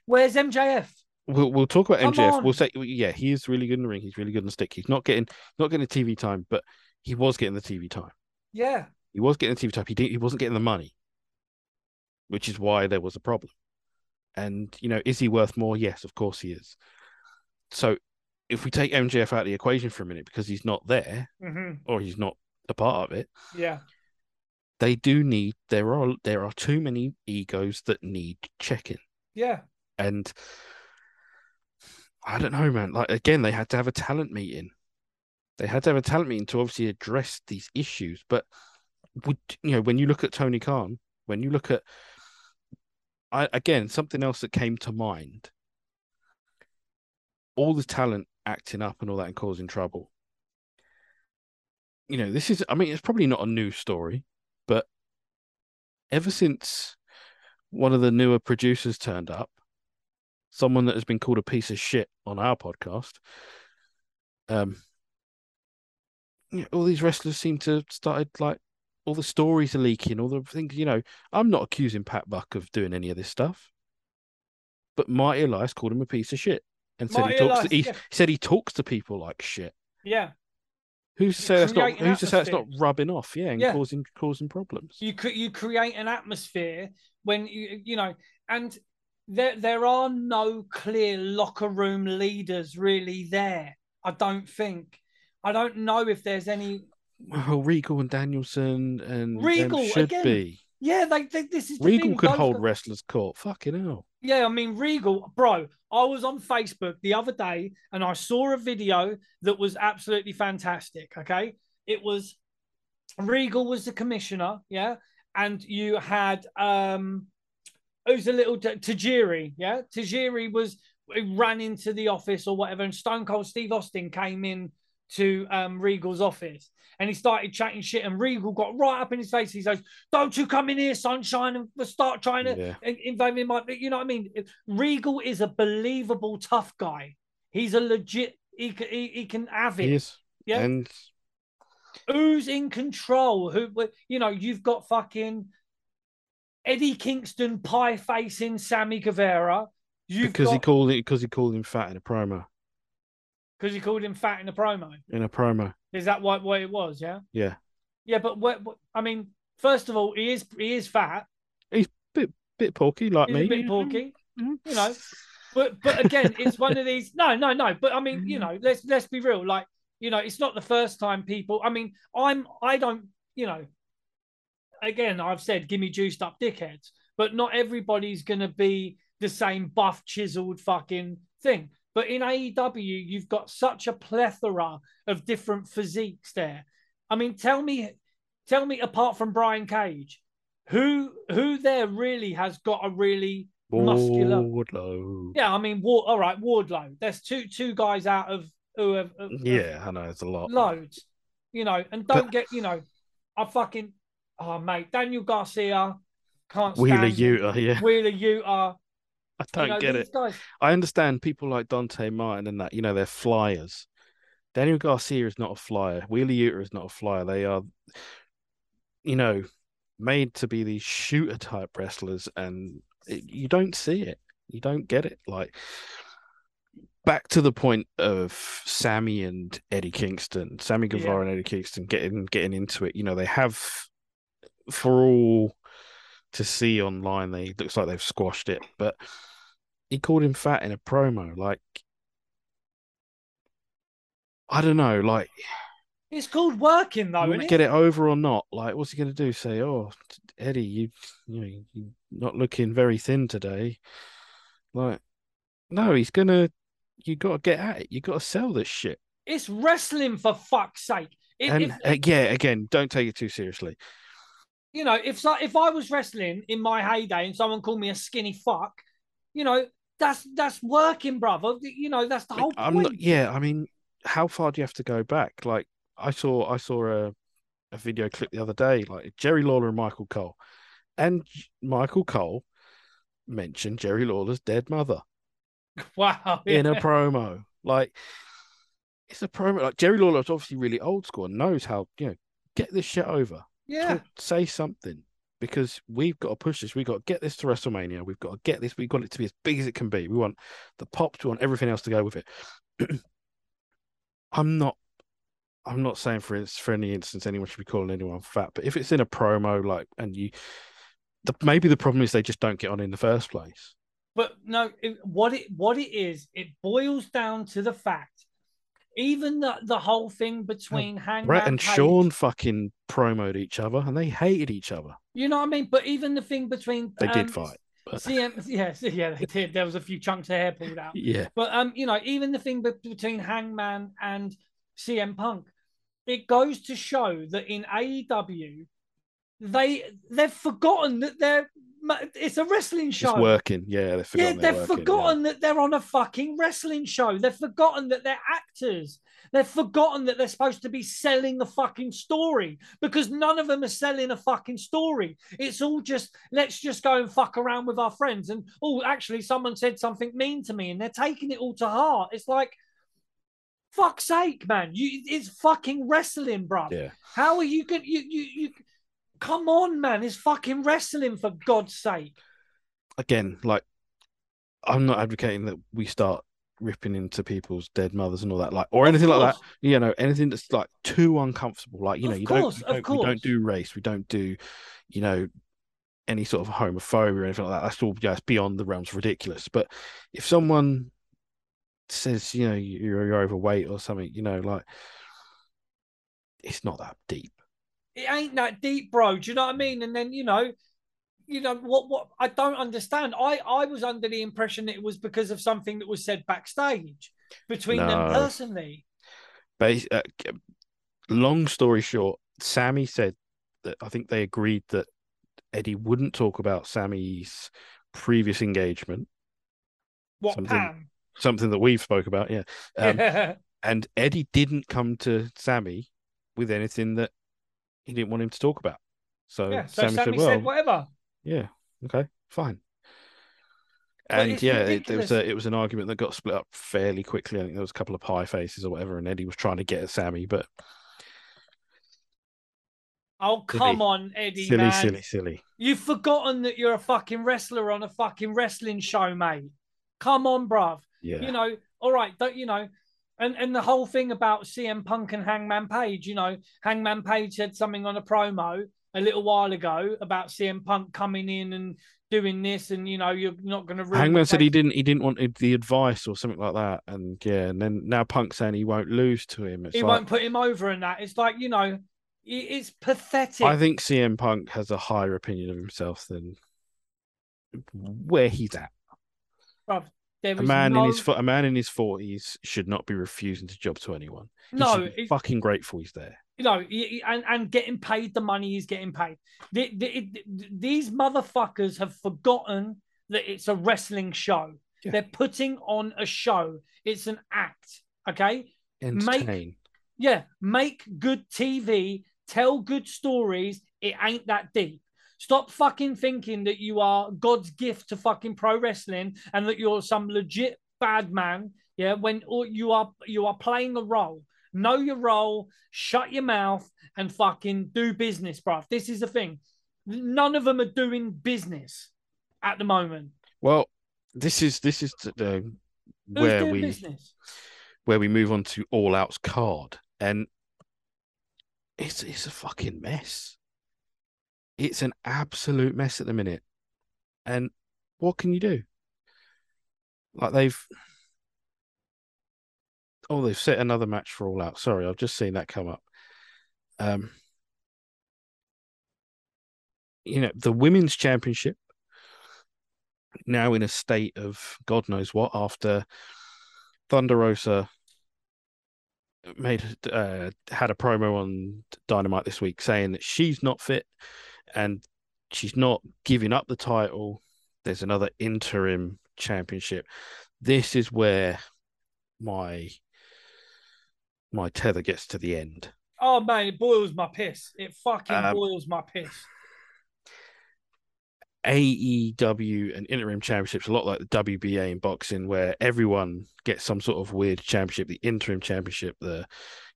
where's MJF? We'll we'll talk about Come MJF. on. We'll say yeah, he is really good in the ring. He's really good on the stick. He's not getting not getting the TV time, but he was getting the TV time. Yeah, He was getting the TV time. He didn't, he wasn't getting the money, which is why there was a problem. And you know, is he worth more? Yes, of course he is. So if we take MJF out of the equation for a minute because he's not there hmm or he's not a part of it, yeah, they do need there are there are too many egos that need checking. Yeah. And I don't know, man. Like again, they had to have a talent meeting. They had to have a talent meeting to obviously address these issues. But would you know when you look at Tony Khan, when you look at I again something else that came to mind. All the talent acting up and all that and causing trouble. You know, this is I mean, it's probably not a new story, but ever since one of the newer producers turned up, someone that has been called a piece of shit on our podcast. Um, you know, all these wrestlers seem to have started like all the stories are leaking, all the things. You know, I'm not accusing Pat Buck of doing any of this stuff, but Marty Elias called him a piece of shit and said Marty he talks. Elias, to, he yeah. said he talks to people like shit. Yeah. Who's to say that's not? Who's to say that's not rubbing off? Yeah, and Yeah. causing causing problems. You cre- you create an atmosphere when you you know, and there there are no clear locker room leaders really there. I don't think. I don't know if there's any. Well, Regal and Danielson and Regal, should again, be. Yeah, they, this is the Regal thing, could hold wrestlers court. Fucking hell. Yeah, I mean Regal, bro. I was on Facebook the other day and I saw a video that was absolutely fantastic. Okay, it was Regal was the commissioner, yeah, and you had um, who's a little T- Tajiri, yeah. Tajiri was ran into the office or whatever, and Stone Cold Steve Austin came in to um, Regal's office. And he started chatting shit, and Regal got right up in his face. He goes, "Don't you come in here, sunshine, and start trying to Yeah. in- invading my you know what I mean? Regal is a believable tough guy. He's a legit he can he, he can have it. He is. Yeah. And Who's in control? Who you know, you've got fucking Eddie Kingston pie facing Sammy Guevara. You've because he called it because he called him fat in a promo. Because he called him fat in a promo. In a promo. Is that what, what it was? Yeah. Yeah. Yeah, but what, what I mean, first of all, he is he is fat. He's a bit bit porky like He's me. a bit porky. Mhm. you know. But but again, it's one of these. No, no, no. But I mean, Mm-hmm. you know, let's let's be real. Like, you know, it's not the first time people. I mean, I'm I don't. You know, again, I've said, give me juiced up dickheads. But not everybody's gonna be the same buff chiseled fucking thing. But in AEW, you've got such a plethora of different physiques there. I mean, tell me, tell me, apart from Brian Cage, who who there really has got a really muscular. Wardlow. Yeah, I mean, Ward, all right, Wardlow. There's two two guys out of who have, Yeah, I know it's a lot. loads, you know, and don't But- get, you know, I fucking, oh mate, Daniel Garcia can't Wheeler. Yuta, yeah. Wheeler Yuta. I don't you know, get it. Guys, I understand people like Dante Martin and that, you know, they're flyers. Daniel Garcia is not a flyer. Wheeler Yuta is not a flyer. They are, you know, made to be these shooter type wrestlers, and it, you don't see it. You don't get it. Like back to the point of Sammy and Eddie Kingston, Sammy Yeah. Guevara and Eddie Kingston getting getting into it. You know, they have for all to see online. They looks like they've squashed it, but he called him fat in a promo. Like, I don't know. Like, it's called working though, isn't wanna it? get it over or not? Like, what's he gonna do? Say, oh, Eddie, you, you know, you're not looking very thin today. Like, no, he's gonna. You got to get at it. You got to sell this shit. It's wrestling for fuck's sake. If, And if uh, yeah, again, don't take it too seriously. you know, if so, if I was wrestling in my heyday and someone called me a skinny fuck, you know, that's that's working, brother. You know, that's the whole I'm point. not. Yeah, I mean, how far do you have to go back? Like, I saw, I saw a a video clip the other day, like Jerry Lawler and Michael Cole, and Michael Cole mentioned Jerry Lawler's dead mother Wow. in a promo. Like, it's a promo. Like Jerry Lawler is obviously really old school and knows how you know get this shit over. yeah. Talk- say something because we've got to push this. We've got to get this to WrestleMania. We've got to get this. We've got it to be as big as it can be. We want the pops. We want everything else to go with it. I'm not. I'm not saying for for any instance anyone should be calling anyone fat, but if it's in a promo, like, and you, the maybe the problem is they just don't get on in the first place. But no, it, what it what it is, it boils down to the fact, even the the whole thing between Hangman Brett and Page- Sean fucking promoed each other, and they hated each other. you know what I mean. But even the thing between They did um, fight, but CM, yes, yeah, they did. There was a few chunks of hair pulled out. yeah, But um, you know, even the thing between Hangman and CM Punk, it goes to show that in AEW, they they've forgotten that they're it's a wrestling show. it's working. Yeah, they've yeah, forgotten they're they've working, yeah. forgotten that they're on a fucking wrestling show. They've forgotten that they're actors. They've forgotten that they're supposed to be selling the fucking story because none of them are selling a fucking story. It's all just let's just go and fuck around with our friends. And oh, actually, someone said something mean to me, and they're taking it all to heart. It's like, fuck's sake, man! You, it's fucking wrestling, bro. Yeah. How are you going? You, you, you. Come on, man. It's fucking wrestling for God's sake. Again, like I'm not advocating that we start ripping into people's dead mothers and all that, like or Of anything like that. You know, anything that's like too uncomfortable. Like you know, Of you course, don't, we of don't, we don't do race, we don't do, you know, any sort of homophobia or anything like that. That's all just beyond the realms of ridiculous. But if someone says, you know, you're, you're overweight or something, you know, like it's not that deep. It ain't that deep, bro. Do you know what I mean? And then you know, you know what? What I don't understand. I I was under the impression it was because of something that was said backstage between them personally. But uh, long story short, Sammy said that I think they agreed that Eddie wouldn't talk about Sammy's previous engagement, What Something- Pam? something that we've spoke about, yeah. Um, yeah. and Eddie didn't come to Sammy with anything that he didn't want him to talk about. So, yeah. So Sammy, Sammy, said, said, "Well, whatever. yeah, okay, fine." But And yeah, it, there was a it was an argument that got split up fairly quickly. I think there was a couple of pie faces or whatever, and Eddie was trying to get at Sammy, but Oh Silly. come on, Eddie, silly, man. silly, silly. You've forgotten that you're a fucking wrestler on a fucking wrestling show, mate. Come on, bruv. Yeah, You know, all right, don't you know? And and the whole thing about CM Punk and Hangman Page, you know, Hangman Page said something on a promo a little while ago about CM Punk coming in and doing this, and you know, you're not going to. Hangman said he didn't he didn't want the advice or something like that, and yeah, and then now Punk saying he won't lose to him. It's He like won't put him over, and that it's like you know, it's pathetic. I think CM Punk has a higher opinion of himself than where he's at. bruv. There A man no, in his a man in his forties should not be refusing to job to anyone. He no, it- fucking grateful he's there. you know, and, and getting paid the money he's getting paid. The- the- these motherfuckers have forgotten that it's a wrestling show. Yeah. They're putting on a show. It's an act. Okay. Entertain. Yeah. Make good TV, tell good stories. It ain't that deep. Stop fucking thinking that you are God's gift to fucking pro wrestling and that you're some legit bad man. Yeah, when or you are you are playing a role. Know your role, shut your mouth, and fucking do business, bruv. This is the thing. None of them are doing business at the moment. Well, this is this is the Who's where we business? where we move on to All Out's card, and it's it's a fucking mess. It's an absolute mess at the minute, and what can you do? Like they've oh they've set another match for All Out. Sorry, I've just seen that come up. Um, you know the women's championship now in a state of God knows what after Thunder Rosa made uh, had a promo on Dynamite this week saying that she's not fit and she's not giving up the title. There's another interim championship. This is where my my tether gets to the end. Oh man, it boils my piss. It fucking Um, boils my piss. AEW and interim championships a lot like the WBA in boxing, where everyone gets some sort of weird championship. The interim championship, the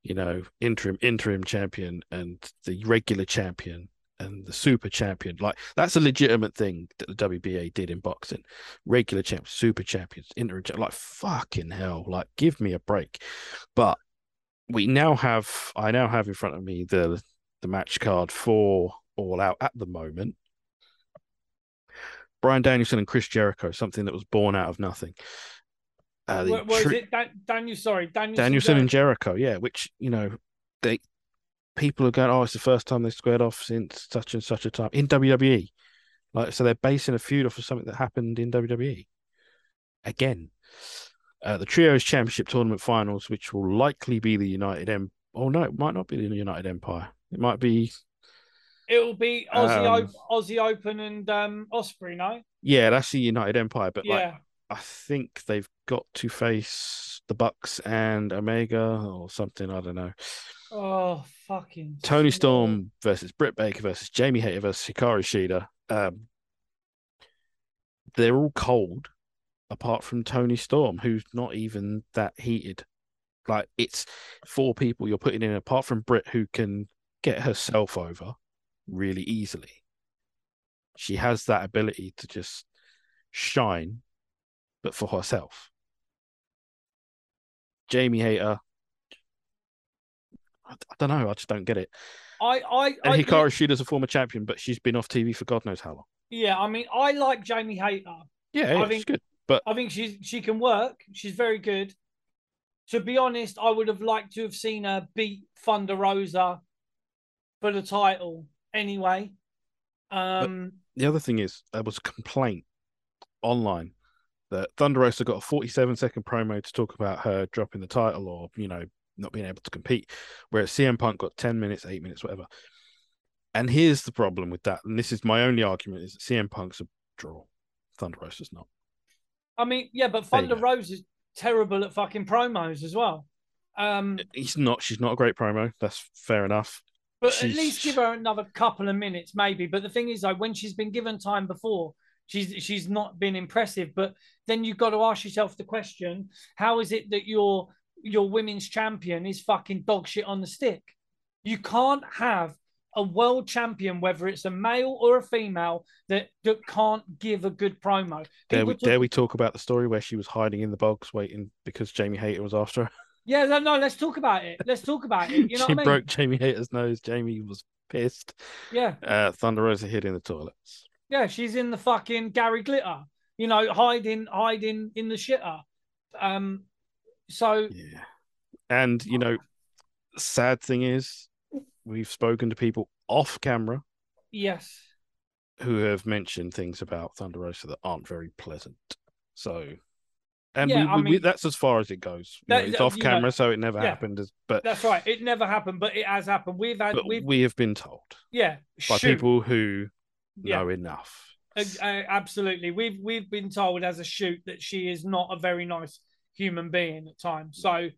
you know interim interim champion, and the regular champion and the super champion. Like that's a legitimate thing that the WBA did in boxing. Regular champ, super champions, interim. Like fucking hell, like give me a break. But we now have, I now have in front of me the the match card for All Out at the moment. Bryan Danielson and Chris Jericho, something that was born out of nothing. Uh, What, what is tri- it? Dan, Daniel, sorry, Daniel. Danielson and Jericho, yeah, which you know, they people are going, oh, it's the first time they squared off since such and such a time in WWE. Like, so they're basing a feud off of something that happened in WWE. Again, uh, the trios championship tournament finals, which will likely be the United M. Oh no, it might not be the United Empire. It might be, It'll be Aussie, Um, Op- Aussie Open and um, Ospreay, no? yeah, that's the United Empire. But like, yeah. I think they've got to face the Bucks and Omega or something. I don't know. Oh, fucking. Toni. Storm versus Britt Baker versus Jamie Hayter versus Hikaru Shida. Um, they're all cold, apart from Toni Storm, who's not even that heated. Like it's four people you're putting in, apart from Britt, who can get herself over. really easily. She has that ability to just shine, but for herself. Jamie Hayter, I, I don't know. I just don't get it. I, I, And I Hikaru Shida's a former champion, but she's been off TV for God knows how long. yeah, I mean, I like Jamie Hayter. Yeah, yeah I she's think- good. I think she's she can work. She's very good. To be honest, I would have liked to have seen her beat Thunder Rosa for the title anyway. Um, The other thing is, there was a complaint online that Thunder Rosa got a 47 second promo to talk about her dropping the title or, you know, not being able to compete, whereas CM Punk got 10 minutes, eight minutes, whatever. And here's the problem with that. And this is my only argument is that CM Punk's a draw. Thunder Rosa's not. I mean, yeah, but Thunder. Rose is terrible at fucking promos as well. Um, He's not, she's not a great promo. That's fair enough. but she's- at least give her another couple of minutes, maybe. But the thing is, though, when she's been given time before, she's she's not been impressive. But then you've got to ask yourself the question: How is it that your your women's champion is fucking dog shit on the stick? You can't have a world champion, whether it's a male or a female, that, that can't give a good promo. Dare we, People dare talk- we talk about the story where she was hiding in the bogs waiting because Jamie Hayter was after her? Yeah, no, no, let's talk about it. Let's talk about it. You know she what I mean? broke Jamie Hayter's nose. Jamie was pissed. Yeah, Uh, Thunder Rosa hid in the toilets. yeah, she's in the fucking Gary Glitter, you know, hiding, hiding in the shitter. Um, so Yeah. And, you know, sad thing is, we've spoken to people off camera yes, who have mentioned things about Thunder Rosa that aren't very pleasant. So, and Yeah, we, I we, we- mean- that's as far as it goes. You know, it's off you know, camera, so it never yeah. happened. As, but that's right. It never happened, but it has happened. We've had, we've, we have been told yeah, by shoot. people who yeah, know enough. uh, uh, absolutely. We've we've been told as a shoot that she is not a very nice human being at times. So,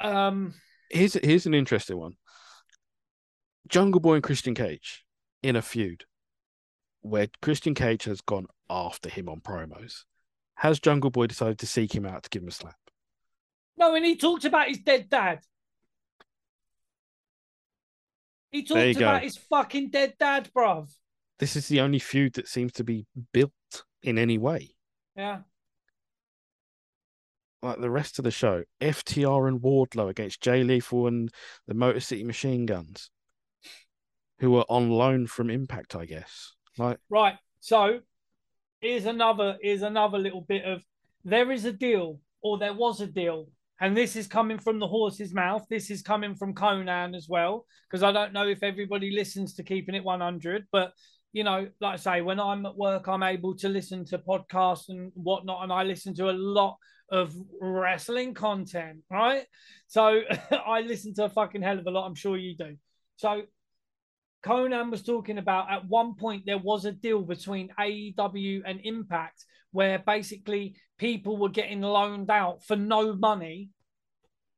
um, Here's here's an interesting one. Jungle Boy and Christian Cage in a feud where Christian Cage has gone after him on promos. Has Jungle Boy decided to seek him out to give him a slap? no, and he talked about his dead dad. He talked go. about his fucking dead dad, bruv. This is the only feud that seems to be built in any way. Yeah. Like the rest of the show, FTR and Wardlow against Jay Lethal and the Motor City Machine Guns, who were on loan from Impact, I guess. Like, Right. So here's another is another little bit of there is a deal or there was a deal. And this is coming from the horse's mouth. This is coming from Konnan as well. Because I don't know if everybody listens to keeping it 100, but you know, like I say, when I'm at work, I'm able to listen to podcasts and whatnot, and I listen to a lot of wrestling content, right? So I listen to a fucking hell of a lot. I'm sure you do. So Konnan was talking about at one point there was a deal between AEW and Impact where basically people were getting loaned out for no money.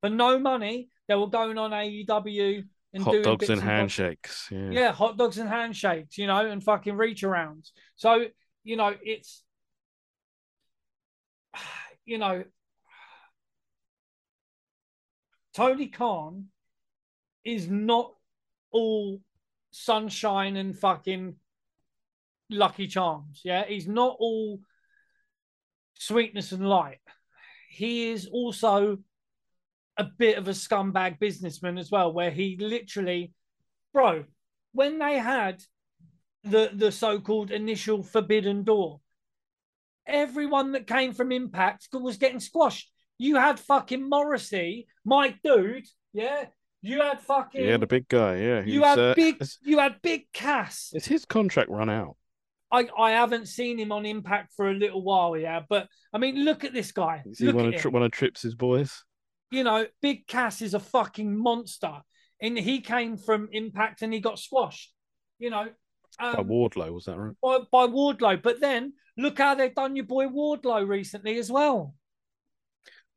For no money, they were going on AEW and hot dogs and handshakes. Yeah. Yeah, hot dogs and handshakes, you know, and fucking reach arounds. So, you know, it's, you know, Tony Khan is not all sunshine and fucking lucky charms. Yeah, he's not all sweetness and light. He is also a bit of a scumbag businessman as well, where he literally, bro, when they had the the so-called initial forbidden door, everyone that came from Impact was getting squashed. You had fucking Morrissey, my dude, yeah. You had fucking Yeah, the big guy. Yeah. you had uh, big you had big Cass. is his contract run out? I, I haven't seen him on Impact for a little while, yeah. But I mean, look at this guy. Is he one at of. Tri- one of Trips' boys? You know, Big Cass is a fucking monster, and he came from Impact and he got squashed. You know, um, By Wardlow, was that right? by, by Wardlow. But then look how they've done your boy Wardlow recently as well.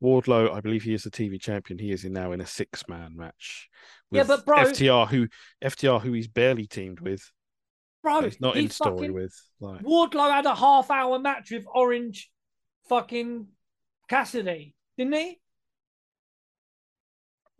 Wardlow, I believe he is the TV champion. He is in now in a six man match. Yeah, but bro- FTR, who FTR, who he's barely teamed with, Bro, he's not he in story with. Like, Wardlow had a half hour match with Orange fucking Cassidy, didn't he?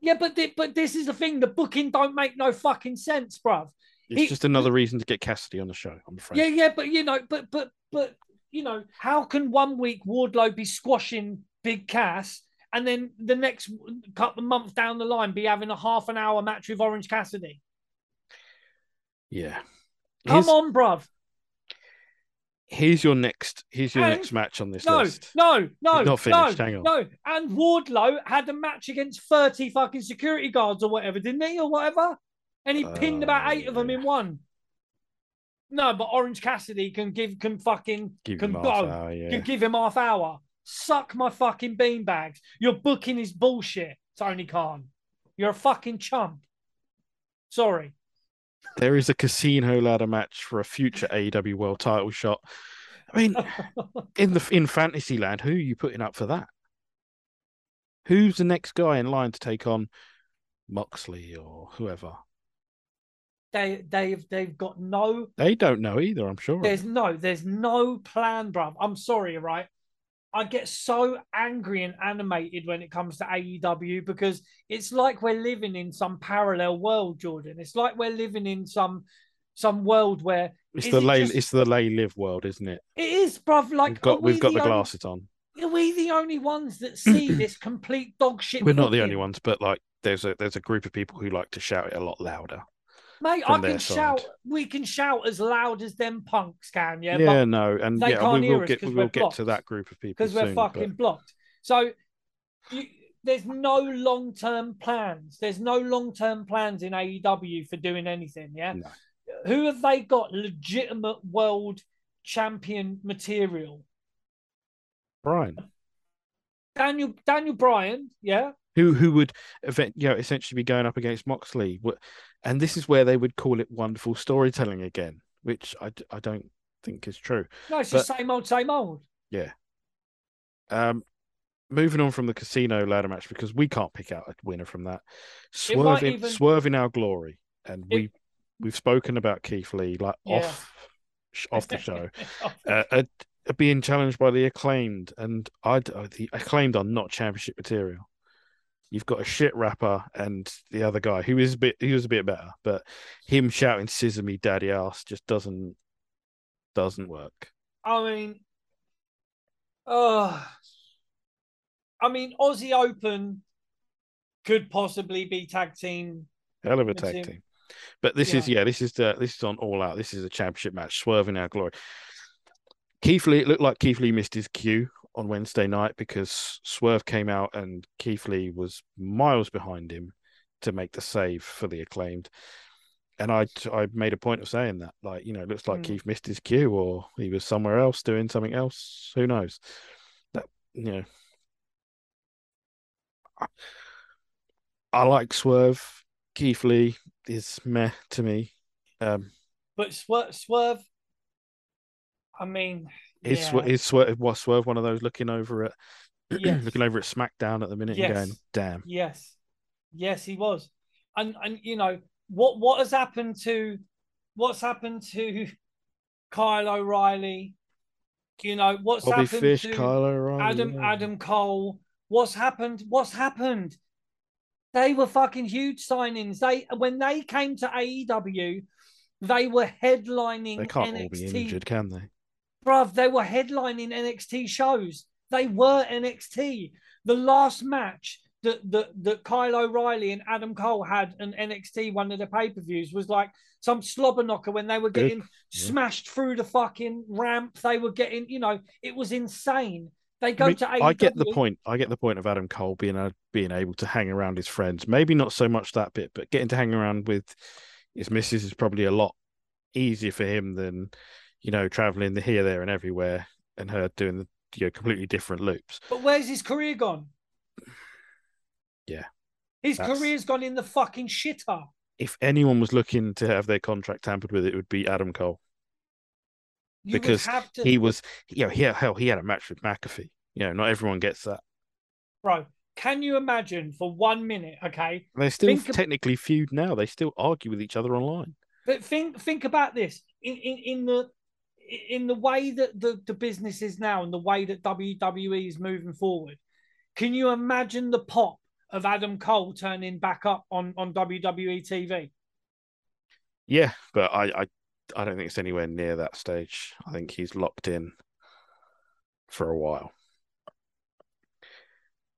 Yeah, but thi- but this is the thing. The booking don't make no fucking sense, bruv. It's He- just another reason to get Cassidy on the show. I'm afraid. Yeah, yeah, but you know, but but but you know, how can one week Wardlow be squashing Big Cass and then the next couple of months down the line be having a half an hour match with Orange Cassidy? Yeah. Come Here's, on, bruv. Here's your next. Here's your And- next match on this No, list. no, no, It's not finished, no, hang on. no. And Wardlow had a match against 30 fucking security guards or whatever, didn't he? Or whatever. And he pinned about Oh, eight of them in one. No, but Orange Cassidy can give can fucking Give can him half go. hour, yeah. You give him half hour. Suck my fucking beanbags. You're booking his bullshit, Tony Khan. You're a fucking chump. Sorry. There is a casino ladder match for a future AEW World Title shot. I mean, in the in Fantasyland, who are you putting up for that? Who's the next guy in line to take on Moxley or whoever? they they've they've got no They don't know either. I'm sure. there's no there's no plan, bruv. I'm sorry, right? I get so angry and animated when it comes to AEW because it's like we're living in some parallel world, Jordan. It's like we're living in some some world where It's the it lay. just- It's the lay live world, isn't it? it is, bruv. Like we've got we we've got the only- glasses on. Are we the only ones that see this complete dog shit? We're not the only ones, but like there's a there's a group of people who like to shout it a lot louder. Mate, I can shout. side. We can shout as loud as them punks can, yeah. Yeah, no, and they yeah, can't we hear will us get we will get to that group of people because we're soon, but- fucking blocked. So you, there's no long term plans. There's no long term plans in AEW for doing anything. Yeah. No. Who have they got legitimate world champion material? Brian, Daniel Daniel Bryan. Yeah. Who who would event, you know, essentially be going up against Moxley, and this is where they would call it wonderful storytelling again, which I, I don't think is true. No, it's the same old, same old. Yeah. Um, moving on from the casino ladder match because we can't pick out a winner from that. Swerving, even- swerve in our glory, and It- we we've spoken about Keith Lee like Yeah. off off the show. uh, uh, being challenged by the acclaimed, and I uh, the acclaimed are not championship material. You've got a shit rapper and the other guy who is a bit he was a bit better, but him shouting "Scissor me, daddy ass" just doesn't doesn't work. I mean, uh, I mean, Aussie Open could possibly be tag team. Hell of a tag team. But this is yeah, this is the this is on all out. This is a championship match, Swerve in Our Glory. Keith Lee, it looked like Keith Lee missed his cue on Wednesday night because Swerve came out and Keith Lee was miles behind him to make the save for the acclaimed. And I I made a point of saying that, like, you know, it looks like Hmm. Keith missed his cue or he was somewhere else doing something else. Who knows? That you know. I, I like Swerve. Keith Lee is meh to me. Um, But Swerve, Swerve I mean, is yeah. Swerve, is Swerve was Swerve one of those looking over at Yes. looking over at SmackDown at the minute and going, Yes. damn. Yes, yes, he was, and and you know what what has happened to what's happened to Kyle O'Reilly? You know what's Bobby happened Fish, to Kyle O'Reilly. Adam yeah. Adam Cole? What's happened? What's happened? They were fucking huge signings. They when they came to AEW, they were headlining They can't all be injured, can they? Bruv, they were headlining NXT shows. They were NXT. The last match that that that Kyle O'Reilly and Adam Cole had an NXT one of the pay per views was like some slobber knocker when they were getting Yeah. smashed through the fucking ramp. They were getting, you know, it was insane. They go I, mean, to AEW. I get the point. I get the point of Adam Cole being a, being able to hang around his friends. Maybe not so much that bit, but getting to hang around with his missus is probably a lot easier for him than you know traveling the here, there, and everywhere, and her doing the you know completely different loops. But where's his career gone? Yeah. His That's- career's gone in the fucking shitter. If anyone was looking to have their contract tampered with, it would be Adam Cole. You Because to, He was, you know, he hell, he had a match with McAfee. You know, not everyone gets that. bro. Can you imagine for one minute? Okay, They still Think ab- technically feud now. They still argue with each other online. But think think about this in in, in the in the way that the, the business is now and the way that WWE is moving forward. Can you imagine the pop of Adam Cole turning back up on, on WWE TV? Yeah, but I, I I don't think it's anywhere near that stage. I think he's locked in for a while.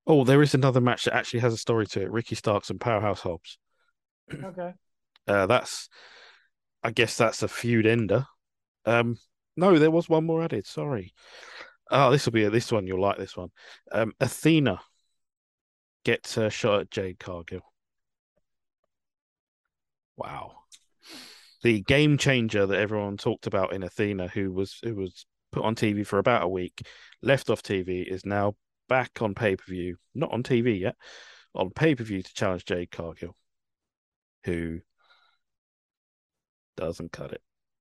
Oh, there is another match that actually has a story to it. Ricky Starks and Powerhouse Hobbs. Okay. Uh, that's, I guess that's a feud ender. Um, no, there was one more added. Sorry. Oh, this will be a, this one. You'll like this one. Um, Athena gets a shot at Jade Cargill. Wow. The game changer that everyone talked about in Athena, who was who was put on TV for about a week, left off TV, is now back on pay per view, not on TV yet, on pay per view to challenge Jade Cargill, who doesn't cut it.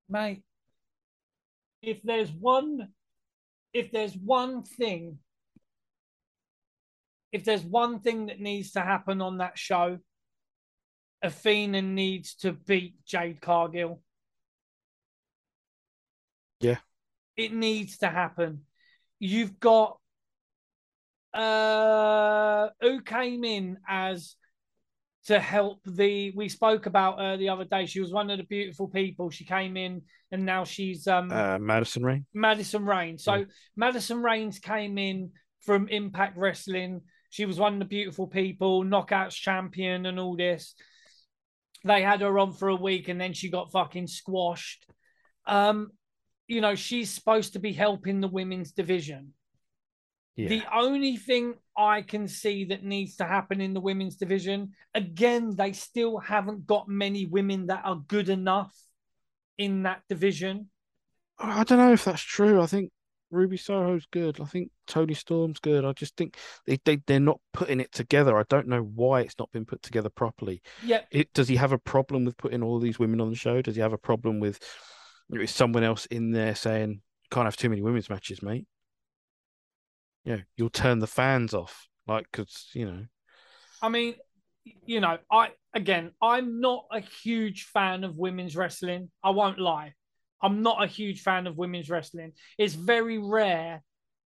Mate, if there's one if there's one thing if there's one thing that needs to happen on that show, Athena needs to beat Jade Cargill. Yeah. It needs to happen. You've got uh who came in as to help the we spoke about her the other day. She was one of the beautiful people. She came in and now she's um uh, Madison Rayne Madison Rayne So yeah. Madison Rayne's came in from Impact Wrestling. She was one of the beautiful people, knockouts champion and all this. They had her on for a week and then she got fucking squashed. Um, you know, she's supposed to be helping the women's division. Yeah. The only thing I can see that needs to happen in the women's division, again, they still haven't got many women that are good enough in that division. I don't know if that's true. I think Ruby Soho's good. I think Toni Storm's good. I just think they, they they're not putting it together. I don't know why it's not been put together properly. Yeah. It, does he have a problem with putting all these women on the show? Does he have a problem with is someone else in there saying can't have too many women's matches, mate? Yeah, you'll turn the fans off, like because you know. I mean, you know, I again, I'm not a huge fan of women's wrestling. I won't lie. I'm not a huge fan of women's wrestling. It's very rare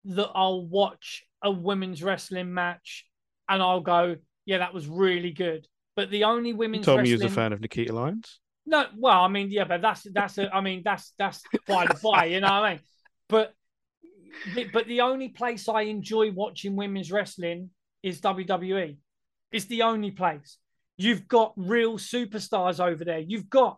that I'll watch a women's wrestling match and I'll go, yeah, that was really good. But the only women's you told wrestling... me you was a fan of Nikita Lyons. No, well, I mean, yeah, but that's that's a, I mean, that's that's by the by, you know what I mean. But but the only place I enjoy watching women's wrestling is WWE. It's the only place. You've got real superstars over there. You've got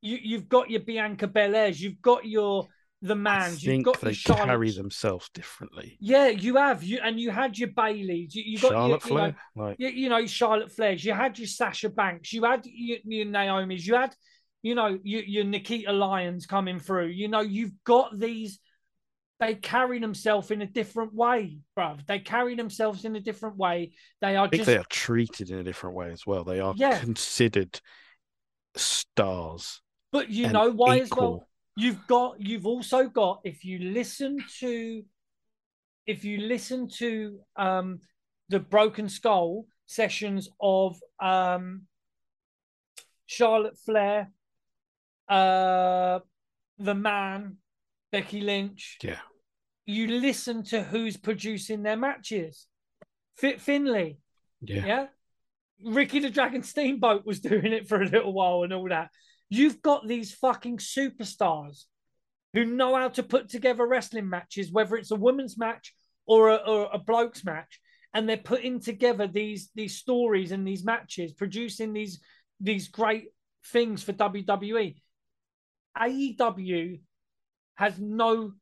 you you've got your Bianca Belairs. You've got your the man. You've got they carry themselves differently. Yeah, you have you and you had your Bayleys. You, you got Charlotte your, Flair, you know, like... you, you, know Charlotte Flairs. You had your Sasha Banks. You had your, your Naomi's. You had you know your, your Nikita Lyons coming through. You know you've got these they carry themselves in a different way, bruv. They carry themselves in a different way. They are just they are treated in a different way as well. They are yeah. considered stars. But you know why equal. as well? You've got you've also got if you listen to if you listen to um the Broken Skull sessions of um Charlotte Flair, uh the man, Becky Lynch. Yeah you listen to who's producing their matches. Fit Finlay. Yeah. Yeah. Ricky the Dragon Steamboat was doing it for a little while and all that. You've got these fucking superstars who know how to put together wrestling matches, whether it's a women's match or a, or a bloke's match, and they're putting together these these stories and these matches, producing these these great things for WWE. AEW has no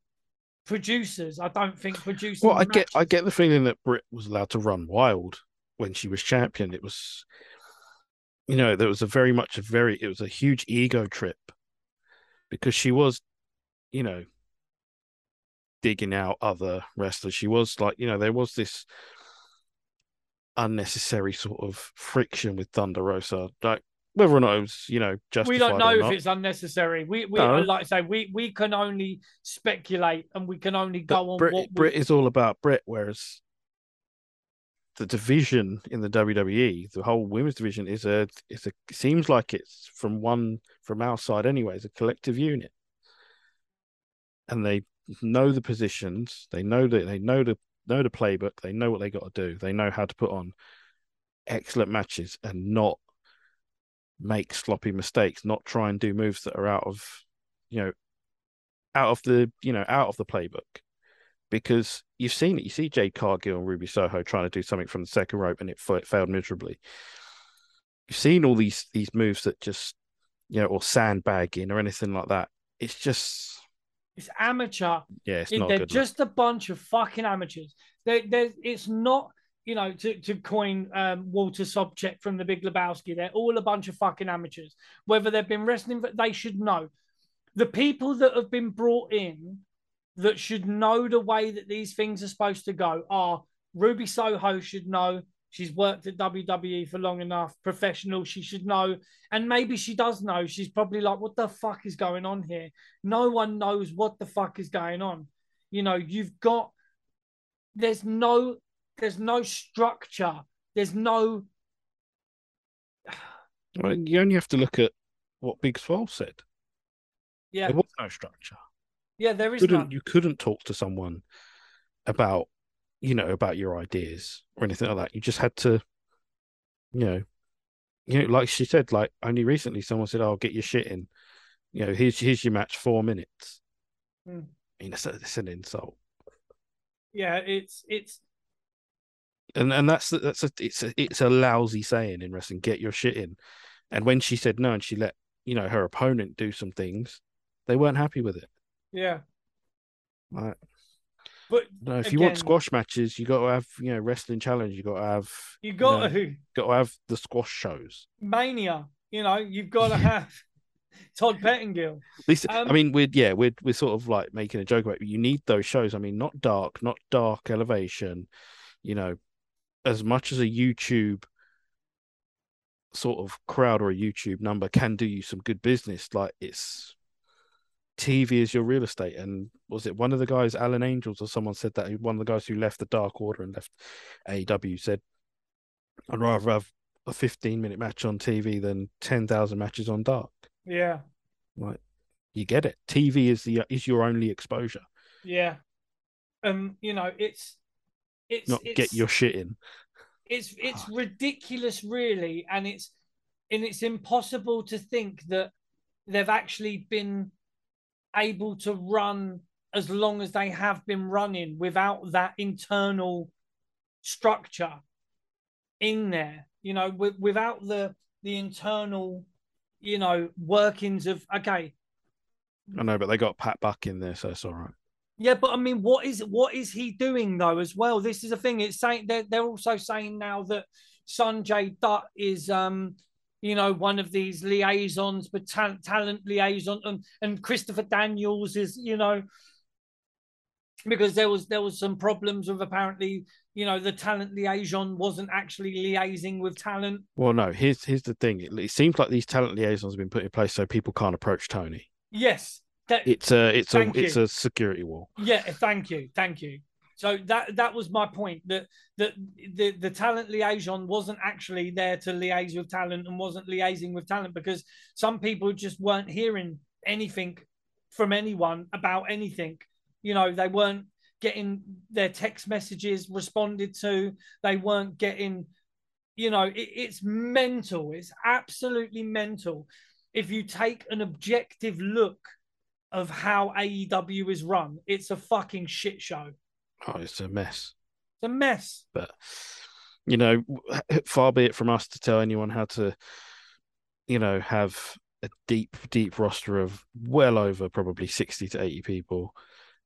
producers. I don't think producers. Well, I get I get the feeling that Britt was allowed to run wild when she was champion. It was, you know, there was a very much a very it was a huge ego trip because she was, you know, digging out other wrestlers. She was like, you know, there was this unnecessary sort of friction with Thunder Rosa. Like whether or not it was, you know, just we don't know if it's unnecessary. We, we no. like I say, we we can only speculate and we can only go but on. Britt, what Britt is all about Britt, whereas the division in the WWE, the whole women's division, is a is a seems like it's from one from our side anyway, it's a collective unit, and they know the positions, they know that they know the know the playbook, they know what they got to do, they know how to put on excellent matches and not make sloppy mistakes, not try and do moves that are out of, you know, out of the, you know, out of the playbook. Because you've seen it. You see Jade Cargill and Ruby Soho trying to do something from the second rope and it, it failed miserably. You've seen all these these moves that just, you know, or sandbagging or anything like that. It's just it's amateur. Yeah, it's It- not they're just a bunch of fucking amateurs. They, they, it's not, you know, to, to coin um, Walter Sobchak from the Big Lebowski. They're all a bunch of fucking amateurs. Whether they've been wrestling, they should know. The people that have been brought in that should know the way that these things are supposed to go are Ruby Soho should know. She's worked at WWE for long enough, professional. She should know. And maybe she does know. She's probably like, what the fuck is going on here? No one knows what the fuck is going on. You know, you've got there's no there's no structure. There's no Well, you only have to look at what Big Swole said. yeah, There was no structure. yeah, there is couldn't you couldn't talk to someone about you know about your ideas or anything like that. You just had to, you know, you know, like she said, like only recently someone said, "I'll get your shit in." You know, here's here's your match, four minutes. Hmm. I mean, a, that's an insult, Yeah, it's it's and and that's that's a it's a it's a lousy saying in wrestling. Get your shit in, and when she said no, and she let you know her opponent do some things, they weren't happy with it. yeah. Like, But no, if you want squash matches, you got to have you know wrestling challenge. You got to have you got know, to got to have the squash shows. mania. You know, you've got to have Todd Pettingill. At least, Um, I mean, we're yeah, we're we're sort of like making a joke about. It. You need those shows. I mean, not dark, not dark elevation. You know, as much as a YouTube sort of crowd or a YouTube number can do you some good business. Like it's TV is your real estate. And was it one of the guys, Alan Angels, or someone said that one of the guys who left the Dark Order and left AEW said, "I'd rather have a 15 minute match on TV than 10,000 matches on Dark." Yeah, Like you get it. TV is the is your only exposure. yeah. Um, you know, it's it's Not it's, get your shit in. it's it's ridiculous really and it's and it's impossible to think that they've actually been able to run as long as they have been running without that internal structure in there you know with, without the the internal you know workings of okay I know, but they got Pat Buck in there, so it's all right. Yeah, but I mean, what is what is he doing though? As well, this is a thing. It's saying they're they're also saying now that Sanjay Dutt is um you know one of these liaisons, but talent talent liaison, and and Christopher Daniels is you know because there was there was some problems with apparently you know the talent liaison wasn't actually liaising with talent. Well, no, here's here's the thing. It, it seems like these talent liaisons have been put in place so people can't approach Tony. Yes, that, It's a it's a Thank it's a security wall. Yeah, thank you, thank you. So that that was my point that that the the talent liaison wasn't actually there to liaise with talent and wasn't liaising with talent because some people just weren't hearing anything from anyone about anything. You know, they weren't getting their text messages responded to. They weren't getting, you know, it, it's mental. It's absolutely mental. If you take an objective look of how AEW is run. It's a fucking shit show. Oh, it's a mess. It's a mess. But you know, far be it from us to tell anyone how to, you know, have a deep, deep roster of well over probably sixty to eighty people,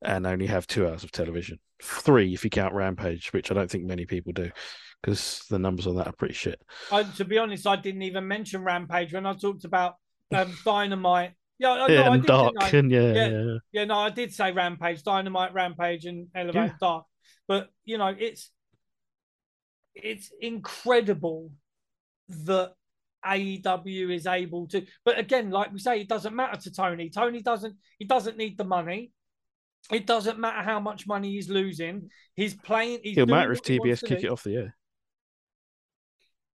and only have two hours of television. Three if you count Rampage, which I don't think many people do, because the numbers on that are pretty shit. I, to be honest, I didn't even mention Rampage when I talked about um, Dynamite. Yeah, I, yeah, no, I and did, dark, and yeah, Yeah. yeah. Yeah, no, I did say Rampage, Dynamite, Rampage, and Elevate Yeah. Dark. But you know, it's it's incredible that AEW is able to. But again, like we say, it doesn't matter to Tony. Tony doesn't. He doesn't need the money. It doesn't matter how much money he's losing. He's playing. He's It'll matter if what he wants TBS kick do. it off the air.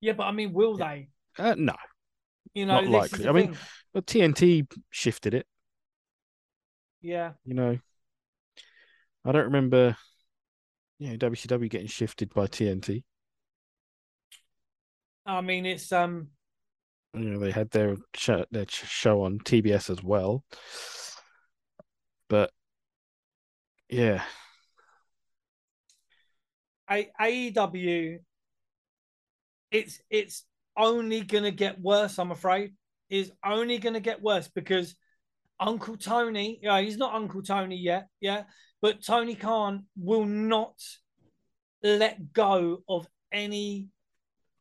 Yeah, but I mean, will they? Uh, no, You know, Not likely. I mean- but TNT shifted it. yeah, You know, I don't remember. Yeah, WCW getting shifted by TNT. I mean, it's um, You know, they had their show, their show on TBS as well. But yeah, A- AEW, it's it's only gonna get worse. I'm afraid is only gonna get worse because Uncle Tony, yeah, he's not Uncle Tony yet, yeah, but Tony Khan will not let go of any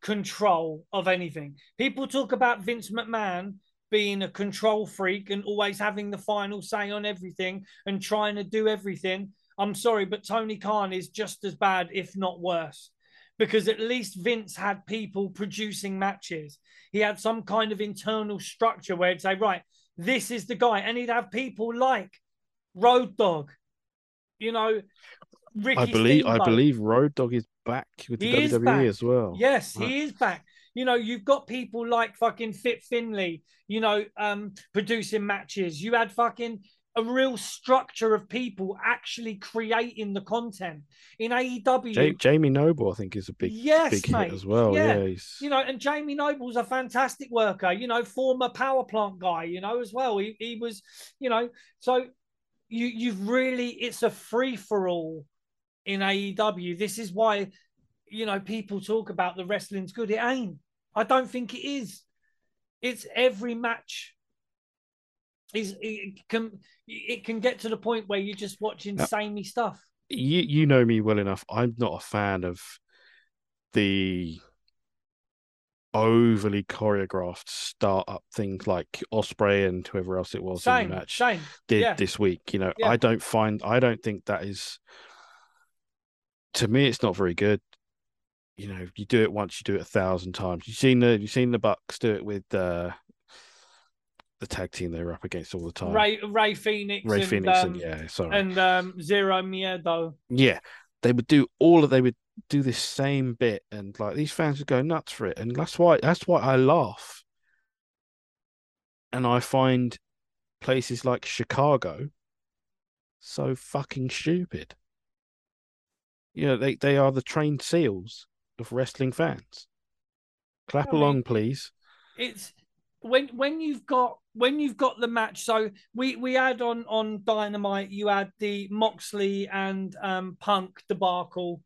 control of anything. People talk about Vince McMahon being a control freak and always having the final say on everything and trying to do everything. I'm sorry, but Tony Khan is just as bad, if not worse, because at least Vince had people producing matches. He had some kind of internal structure where he'd say, right, this is the guy. And he'd have people like Road Dog, you know, Ricky I believe I believe Road Dog is back with the He WWE as well. Yes, Right. he is back. You know, you've got people like fucking Fit Finlay, you know, um, producing matches. You had fucking a real structure of people actually creating the content in AEW. Ja- Jamie Noble, I think, is a big yes, big mate. hit as well. Yeah. Yeah, You know, and Jamie Noble's a fantastic worker, you know, former power plant guy, you know, as well. He, he was, you know, so you you've really it's a free for all in AEW. This is why, you know, people talk about the wrestling's good. It ain't. I don't think it is. It's every match. Is it can it can get to the point where you're just watching Yeah. samey stuff. you you know me well enough. I'm not a fan of the overly choreographed startup things like Ospreay and whoever else it was in the match same. did yeah. this week. You know, Yeah. I don't find I don't think that is to me it's not very good. You know, you do it once, you do it a thousand times. You've seen the you've seen the Bucks do it with uh the tag team they were up against all the time. Ray Rey Fenix Ray and, Phoenix um, and yeah, sorry. and um, Zero Miedo. yeah, they would do all of they would do this same bit, and like these fans would go nuts for it, and that's why that's why I laugh, and I find places like Chicago so fucking stupid. You know, they they are the trained seals of wrestling fans. Clap I mean, along, please. It's when when you've got when you've got the match. So we we had on on Dynamite. You had the Moxley and um, Punk debacle,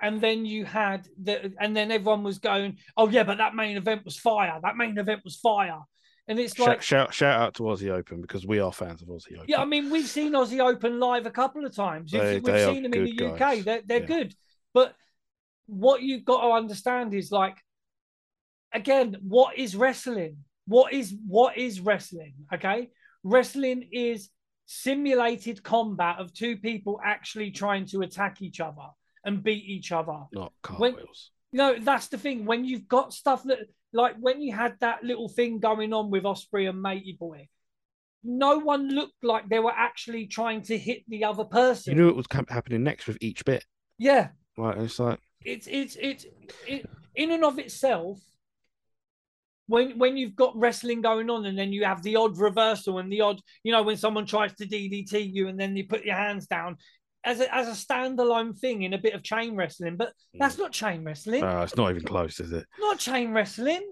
and then you had the and then everyone was going, oh yeah, but that main event was fire. That main event was fire, and it's like. shout shout out to Aussie Open because we are fans of Aussie Open. Yeah, I mean, we've seen Aussie Open live a couple of times. They- we've they seen them in the good UK. guys. They're they're Yeah. good, but what you've got to understand is like, again, what is wrestling? What is what is wrestling? Okay, wrestling is simulated combat of two people actually trying to attack each other and beat each other. not cartwheels. You know, that's the thing. When you've got stuff that, like, when you had that little thing going on with Ospreay and Matey Boy, no one looked like they were actually trying to hit the other person. You knew it was happening next with each bit. yeah, Right. it's like it's it's it's it, in and of itself. When when you've got wrestling going on, and then you have the odd reversal and the odd, you know, when someone tries to DDT you, and then you put your hands down, as a as a standalone thing in a bit of chain wrestling. But that's not chain wrestling. uh, it's not even close, is it? not chain wrestling.